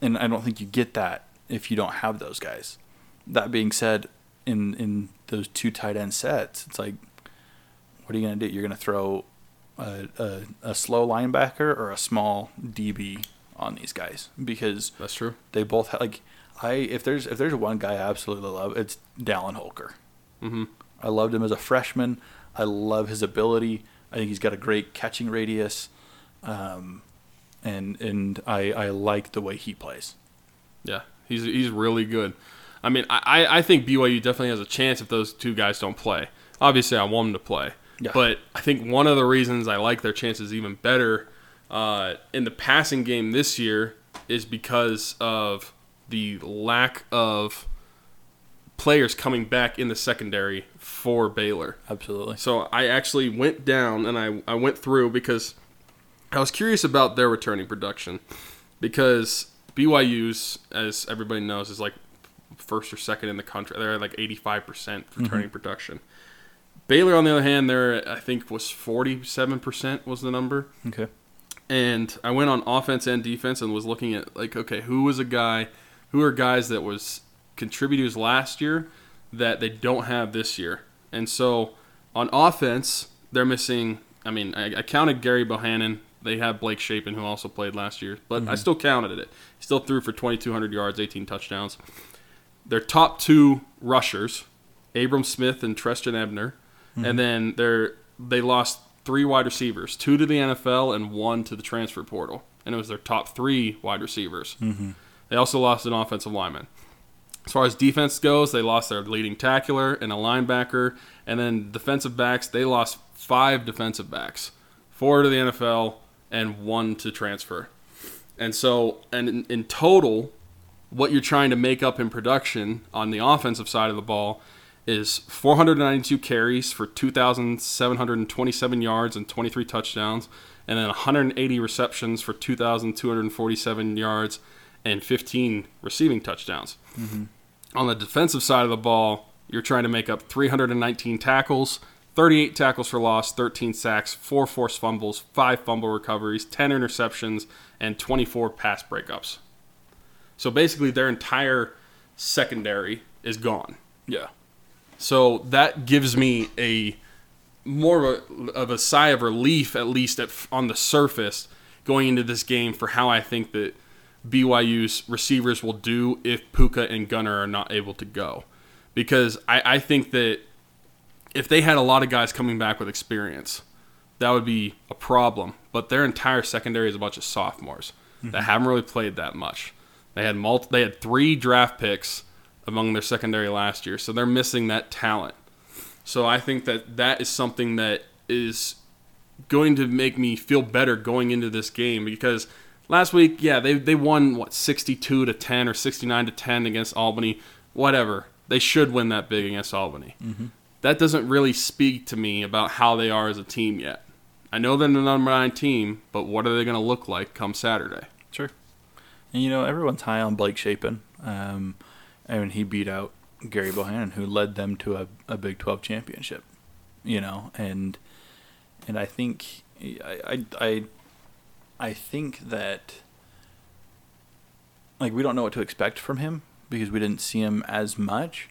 B: and I don't think you get that if you don't have those guys. That being said, in in those two tight end sets, it's like, what are you going to do? You're going to throw a, a, a slow linebacker or a small DB on these guys because
A: That's true.
B: they both have like I if there's if there's one guy I absolutely love, it's Dallin Holker.
A: hmm
B: I loved him as a freshman. I love his ability. I think he's got a great catching radius, um, and and I I like the way he plays.
A: Yeah, he's he's really good. I mean, I, I think BYU definitely has a chance if those two guys don't play. Obviously, I want them to play,
B: Yeah.
A: but I think one of the reasons I like their chances even better uh, in the passing game this year is because of the lack of players coming back in the secondary for Baylor.
B: Absolutely.
A: So I actually went down and I, I went through because I was curious about their returning production because BYU's, as everybody knows, is like first or second in the country. They're at like 85% returning mm-hmm. production. Baylor, on the other hand, they're I think was 47% was the number.
B: Okay.
A: And I went on offense and defense and was looking at like, okay, who was a guy, who are guys that was contributors last year that they don't have this year. And so on offense, they're missing. I mean, I, I counted Gerry Bohanon. They have Blake Shapen, who also played last year, but I still counted it. He still threw for 2,200 yards, 18 touchdowns. Their top two rushers, Abram Smith and Trestan Ebner, and then they're they lost three wide receivers, two to the NFL and one to the transfer portal, and it was their top three wide receivers. Mm-hmm. They also lost an offensive lineman. As far as defense goes, they lost their leading tackler and a linebacker, and then defensive backs they lost five defensive backs, four to the NFL and one to transfer. And so, and in, in total, what you're trying to make up in production on the offensive side of the ball is 492 carries for 2,727 yards and 23 touchdowns, and then 180 receptions for 2,247 yards and 15 receiving touchdowns. Mm-hmm. On the defensive side of the ball, you're trying to make up 319 tackles, 38 tackles for loss, 13 sacks, 4 forced fumbles, 5 fumble recoveries, 10 interceptions, and 24 pass breakups. So basically, their entire secondary is gone.
B: Yeah.
A: So that gives me a more of a, of a sigh of relief, at least at, on the surface, going into this game for how I think that BYU's receivers will do if Puka and Gunner are not able to go. Because I, I think that if they had a lot of guys coming back with experience, that would be a problem. But their entire secondary is a bunch of sophomores that mm-hmm. haven't really played that much. They had multi, they had three draft picks among their secondary last year, so they're missing that talent. So I think that that is something that is going to make me feel better going into this game because last week, yeah, they they won what 62 to 10 or 69 to 10 against Albany, whatever. They should win that big against Albany. Mm-hmm. That doesn't really speak to me about how they are as a team yet. I know they're the number nine team, but what are they going to look like come Saturday?
B: Sure. And you know, everyone's high on Blake Shapen. Um, and he beat out Gerry Bohanon, who led them to a, a Big 12 championship. You know, and and I think I I I, I think that like we don't know what to expect from him because we didn't see him as much.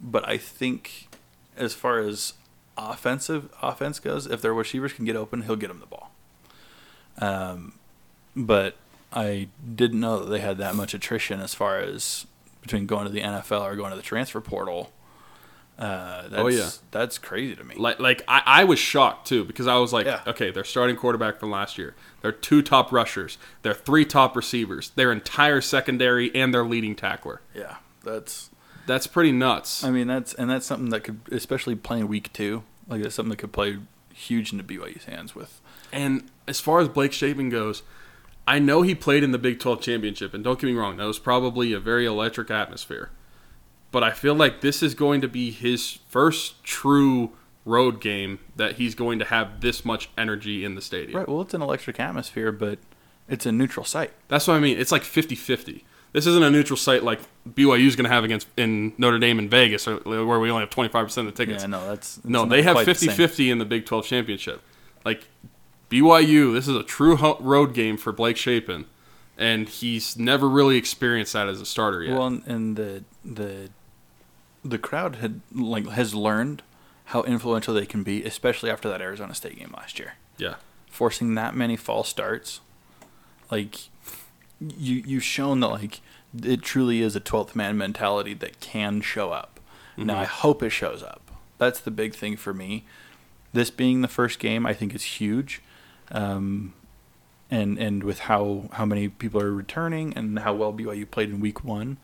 B: But I think as far as offensive offense goes, if their receivers can get open, he'll get them the ball. Um, but I didn't know that they had that much attrition as far as between going to the NFL or going to the transfer portal. Uh, that's,
A: Oh, yeah.
B: that's crazy to me.
A: Like, like I, I was shocked too because I was like,
B: Yeah.
A: okay, they're starting quarterback from last year. They're two top rushers. They're three top receivers. Their entire secondary and their leading tackler.
B: yeah, that's.
A: That's pretty nuts.
B: I mean, that's and that's something that could, especially playing week two, like that's something that could play huge into BYU's hands with.
A: And as far as Blake Shapen goes, I know he played in the Big 12 championship, and don't get me wrong, that was probably a very electric atmosphere. But I feel like this is going to be his first true road game that he's going to have this much energy in the stadium.
B: Right. Well, it's an electric atmosphere, but it's a neutral site.
A: That's what I mean. It's like 50 50. This isn't a neutral site like BYU's going to have against in Notre Dame and Vegas, or- where we only have 25% of the tickets.
B: Yeah, no, that's it's
A: No, they have
B: quite the
A: 50
B: same.
A: 50 in the Big 12 championship. Like, BYU, this is a true road game for Blake Shapen, and he's never really experienced that as a starter yet.
B: Well, and, and the the the crowd had like has learned how influential they can be, especially after that Arizona State game last year.
A: yeah.
B: Forcing that many false starts, like you you've shown that like it truly is a twelfth man mentality that can show up. Now I hope it shows up. That's the big thing for me. This being the first game, I think is huge. Um, and and with how how many people are returning and how well BYU played in week one,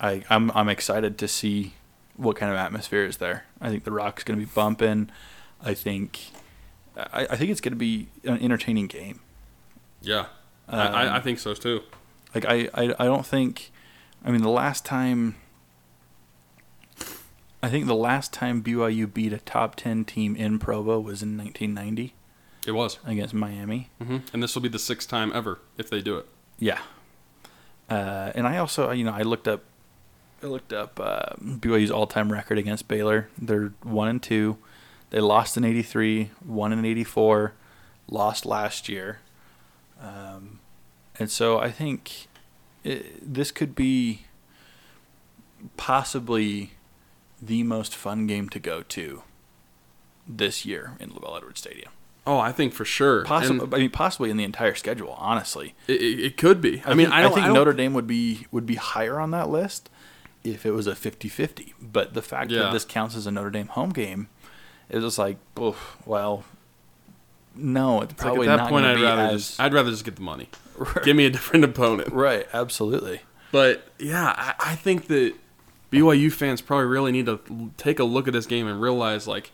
B: I I'm I'm excited to see what kind of atmosphere is there. I think the Rock's going to be bumping. I think I, I think it's going to be an entertaining game.
A: Yeah. I, I,
B: Um,
A: I think so too.
B: Like I, I I don't think I mean the last time I think the last time BYU beat a top 10 team in Provo was in 1990
A: It was.
B: against Miami.
A: hmm And this will be the sixth time ever if they do it.
B: Yeah. Uh, and I also, you know, I looked up, I looked up uh, BYU's all-time record against Baylor. They're one and two. They lost in '83, won in '84, lost last year. Um, and so I think it, this could be possibly the most fun game to go to this year in LaVell Edwards Stadium.
A: Oh, I think for sure.
B: Possibly, I mean, possibly in the entire schedule. Honestly,
A: It, it, could be. I, mean,
B: think,
A: I don't
B: think
A: I
B: Notre Dame would be would be higher on that list if it was a 50-50. But the fact
A: Yeah.
B: that this counts as a Notre Dame home game, it was like, well, no, it's
A: It's like
B: probably
A: at that
B: not
A: point, I'd rather
B: as
A: just I'd rather just get the money. Give me a different opponent.
B: right. Absolutely.
A: But yeah, I, I think that BYU fans probably really need to take a look at this game and realize like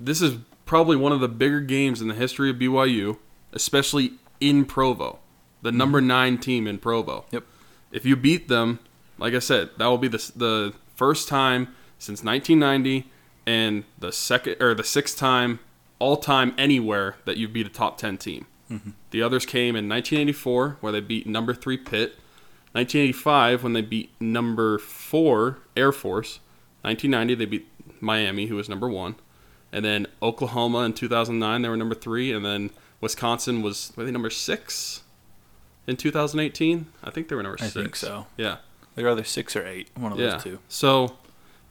A: this is probably one of the bigger games in the history of BYU, especially in Provo, the mm-hmm. number nine team in Provo.
B: Yep.
A: If you beat them, like I said, that will be the the first time since 1990 and the second or the sixth time all time anywhere that you beat a top 10 team. Mm-hmm. The others came in 1984 where they beat number 3 Pitt, 1985 when they beat number 4 Air Force, 1990 they beat Miami who was number 1, and then Oklahoma in 2009 they were number 3 and then Wisconsin was were they number 6 in 2018? I think they were number
B: I
A: 6.
B: think so.
A: Yeah.
B: They're either six or eight. One of
A: Yeah.
B: those two.
A: So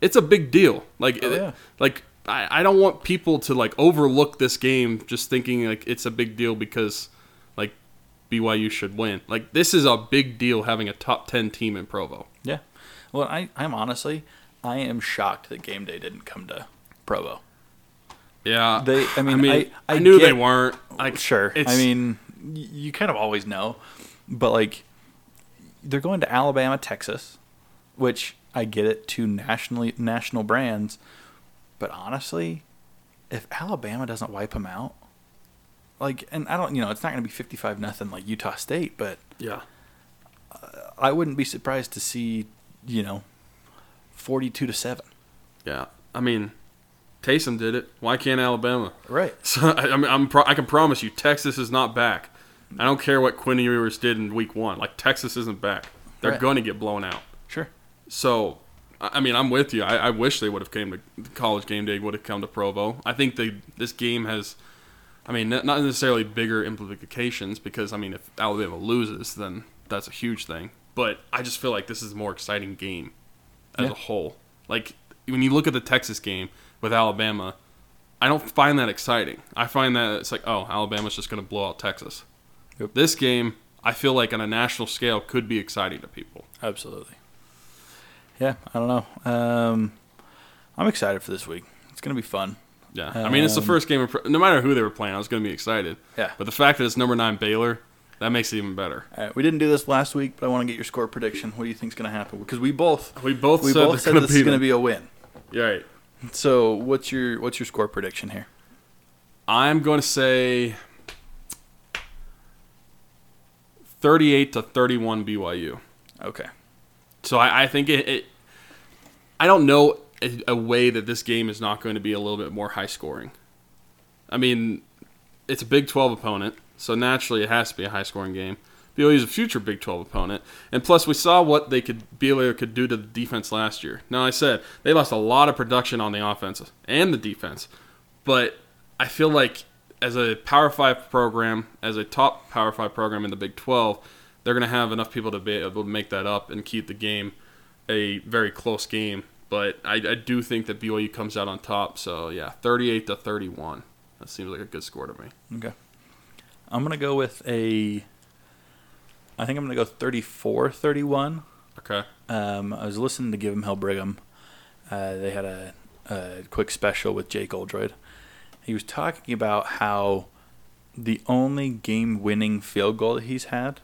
A: it's a big deal. Like,
B: Oh,
A: it-
B: yeah.
A: like I, I don't want people to like overlook this game just thinking like it's a big deal because like BYU should win. Like this is a big deal having a top ten team in Provo.
B: Yeah. Well, I I'm honestly I am shocked that game day didn't come to Provo.
A: Yeah,
B: They- I mean, I- I
A: knew they weren't. Like,
B: Sure.
A: it's-
B: I mean, you kind of always know, but like, they're going to Alabama, Texas, which I get it, to nationally national brands, but honestly, if Alabama doesn't wipe them out, like, and I don't, you know, it's not going to be fifty-five nothing like Utah State, but
A: yeah,
B: I wouldn't be surprised to see, you know, forty-two to seven.
A: yeah. I mean, Taysom did it. Why can't Alabama?
B: Right.
A: So I, I mean, I'm pro- I can promise you, Texas is not back. I don't care what Quinn Ewers did in Week One. Like Texas isn't back. They're
B: Right.
A: going to get blown out.
B: Sure.
A: So, I mean, I'm with you. I, I wish they would have came to college game day. Would have come to Provo. I think they this game has, I mean, not not necessarily bigger implications because I mean, if Alabama loses, then that's a huge thing. But I just feel like this is a more exciting game as
B: Yeah.
A: a whole. Like when you look at the Texas game with Alabama, I don't find that exciting. I find that it's like, oh, Alabama's just going to blow out Texas.
B: Yep.
A: This game, I feel like on a national scale, could be exciting to people.
B: Absolutely. Yeah, I don't know. Um, I'm excited for this week. It's gonna be fun.
A: Yeah, I mean it's the
B: Um,
A: first game. Of, no matter who they were playing, I was going to be excited.
B: Yeah.
A: But the fact that it's number nine Baylor, that makes it even better.
B: All right, we didn't do this last week, but I want to get your score prediction. What do you think's going to happen? Because we both
A: We both
B: we
A: said
B: both said this is going to be a win.
A: Yeah, right.
B: So what's your what's your score prediction here?
A: I'm going to say thirty-eight to thirty-one BYU.
B: Okay.
A: So I, I think it, it. I don't know a, a way that this game is not going to be a little bit more high scoring. I mean, it's a Big 12 opponent, so naturally it has to be a high scoring game. BYU is a future Big 12 opponent, and plus we saw what they could BYU could do to the defense last year. Now I said they lost a lot of production on the offense and the defense, but I feel like as a Power Five program, as a top Power Five program in the Big 12, they're going to have enough people to be able to make that up and keep the game a very close game. But I, I do think that BYU comes out on top. So yeah, 38 to 31. That seems like a good score to me.
B: Okay. I'm going to go with a. I think I'm going to go 34-31.
A: Okay.
B: Um, I was listening to Give 'em Hell Brigham. Uh, they had a, a quick special with Jake Oldroyd. He was talking about how the only game winning field goal that he's had,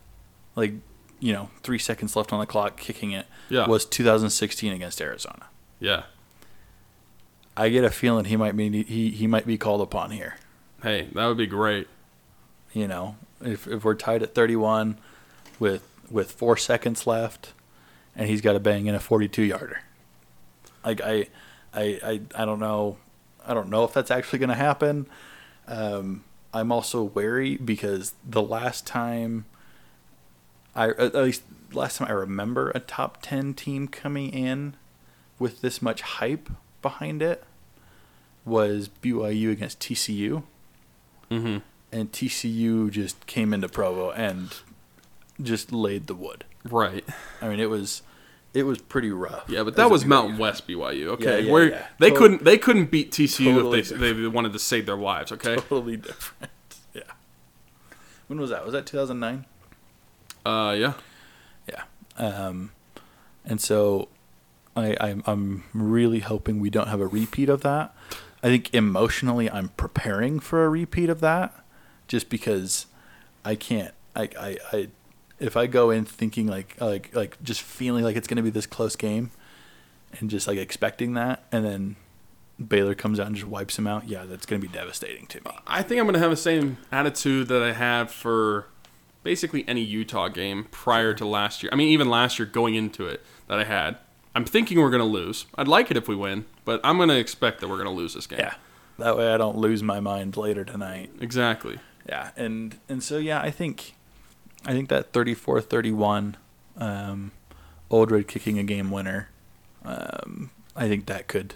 B: like, you know, three seconds left on the clock kicking it,
A: Yeah.
B: was 2016 against Arizona.
A: Yeah.
B: I get a feeling he might be he, he might be called upon here.
A: Hey, that would be great.
B: You know, if if we're tied at 31 with with four seconds left, and he's got to bang in a 42 yarder. Like I, I, I, I don't know, I don't know if that's actually going to happen. Um, I'm also wary because the last time, I at least last time I remember a top 10 team coming in with this much hype behind it was BYU against TCU
A: Mm-hmm.
B: and TCU just came into Provo and just laid the wood.
A: Right.
B: I mean, it was it was pretty rough.
A: Yeah, but that was Mountain. West BYU. Okay,
B: Yeah, yeah,
A: where
B: yeah.
A: they
B: Tot-
A: couldn't they couldn't beat TCU
B: Totally
A: if they, they wanted to save their lives. Okay.
B: Totally different. Yeah. When was that? Was that 2009?
A: Uh, yeah.
B: Yeah. Um, and so I, I'm, I'm really hoping we don't have a repeat of that. I think emotionally I'm preparing for a repeat of that just because I can't, I, I, I if I go in thinking like, like, like just feeling like it's going to be this close game and just like expecting that and then Baylor comes out and just wipes him out. Yeah, that's going to be devastating to me.
A: I think I'm going to have the same attitude that I had for basically any Utah game prior to last year. I mean, even last year going into it that I had. I'm thinking we're going to lose. I'd like it if we win, but I'm going to expect that we're going to lose this game.
B: Yeah. That way I don't lose my mind later tonight.
A: Exactly.
B: Yeah, and and so yeah, I think I think that 34-31 um Oldroyd kicking a game winner. Um I think that could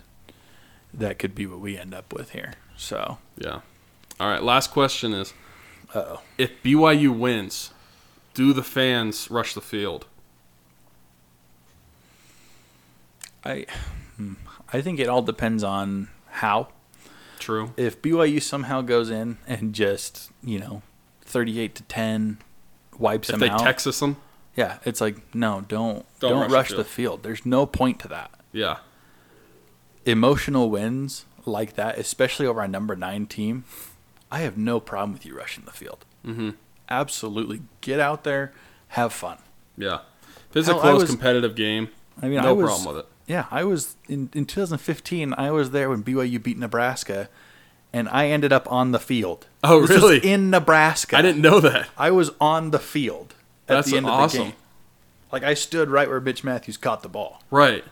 B: that could be what we end up with here. So,
A: Yeah. All right. Last question is
B: uh-oh.
A: if BYU wins, do the fans rush the field?
B: I hmm, I think it all depends on how.
A: True.
B: If BYU somehow goes in and just, you know, 38 to 10 wipes
A: If
B: them
A: they
B: out.
A: Texas them,
B: yeah, it's like no, don't
A: Don't
B: don't,
A: rush
B: rush,
A: the
B: the
A: field.
B: field. There's no point to that.
A: yeah.
B: emotional wins like that, especially over a number nine team, I have no problem with you rushing the field.
A: Mm-hmm.
B: Absolutely, get out there, have fun.
A: Yeah. If it's a
B: Hell, I
A: close
B: was-
A: competitive game,
B: I mean,
A: no
B: I was,
A: problem with it.
B: Yeah, I was in in 2015. I was there when BYU beat Nebraska, and I ended up on the field.
A: Oh,
B: This
A: really?
B: in Nebraska.
A: I didn't know that.
B: I was on the field at
A: That's
B: the end of the game. Like I stood right where Mitch Matthews caught the ball,
A: Right.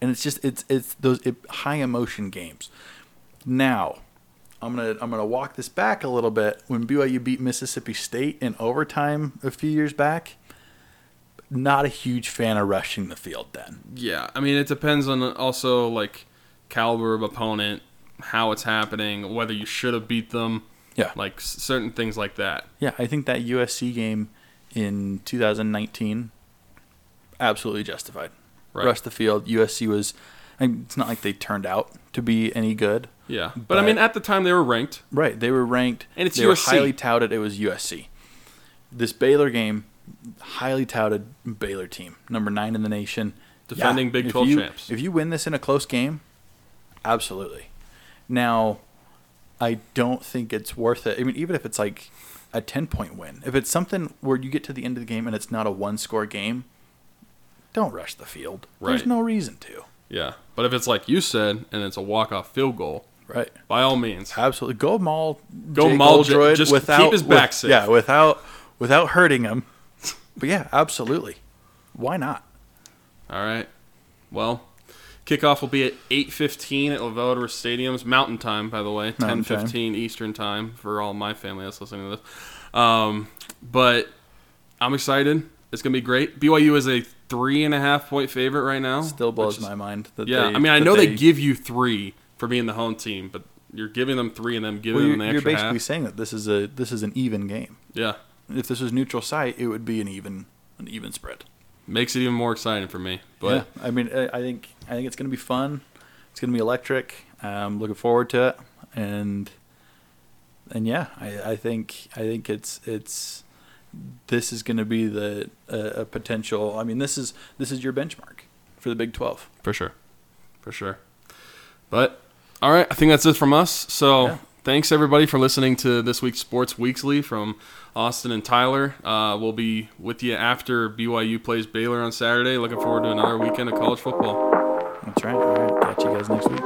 B: and it's just it's it's those it, high emotion games. Now, I'm gonna I'm gonna walk this back a little bit. When BYU beat Mississippi State in overtime a few years back, not a huge fan of rushing the field then.
A: Yeah. I mean, it depends on also like caliber of opponent, how it's happening, whether you should have beat them.
B: Yeah.
A: Like certain things like that.
B: Yeah, I think that USC game in 2019 absolutely justified.
A: Right.
B: Rush the field. USC was. I mean, it's not like they turned out to be any good.
A: Yeah. But, I mean, at the time they were ranked.
B: Right, they were ranked.
A: And it's
B: they were
A: USC.
B: highly touted. It was USC. This Baylor game, highly touted Baylor team, number nine in the nation,
A: Defending Big
B: if
A: 12
B: you-
A: champs.
B: If you win this in a close game, absolutely. Now, I don't think it's worth it. I mean, even if it's like a ten point win, if it's something where you get to the end of the game and it's not a one score game, don't rush the field. There's no reason to.
A: Yeah. But if it's like you said and it's a walk off field goal,
B: Right.
A: by all means.
B: Absolutely. Go maul.
A: Go
B: Jake
A: maul J- just
B: without
A: keep his back
B: with-
A: safe.
B: Yeah, without without hurting him. But yeah, absolutely. Why not?
A: All right. Well, kickoff will be at 8:15 at LaVell Stadium's Mountain Time, by the way, 10:15 Eastern Time for all my family that's listening to this. Um, but I'm excited. It's gonna be great. BYU is a three and a half point favorite right now.
B: Still blows
A: is-
B: my mind that
A: Yeah,
B: they,
A: I mean, I know they, give you three for being the home team, but you're giving them three and then giving
B: Well,
A: them the
B: you're basically
A: half.
B: saying that this is a this is an even game.
A: Yeah,
B: If this was neutral site, it would be an even an even spread.
A: makes it even more exciting for me. But
B: yeah, I mean, I I think I think it's going to be fun. It's going to be electric. I'm looking forward to it, and and yeah, I, I think I think it's it's this is going to be the uh, a potential. I mean, this is this is your benchmark for the Big Twelve.
A: For sure. For sure. But all right, I think that's it from us. So
B: Yeah.
A: thanks everybody for listening to this week's Sports Weekly from Austin and Tyler. Uh, we'll be with you after BYU plays Baylor on Saturday. Looking forward to another weekend of college football.
B: That's right. All right, catch you guys next week.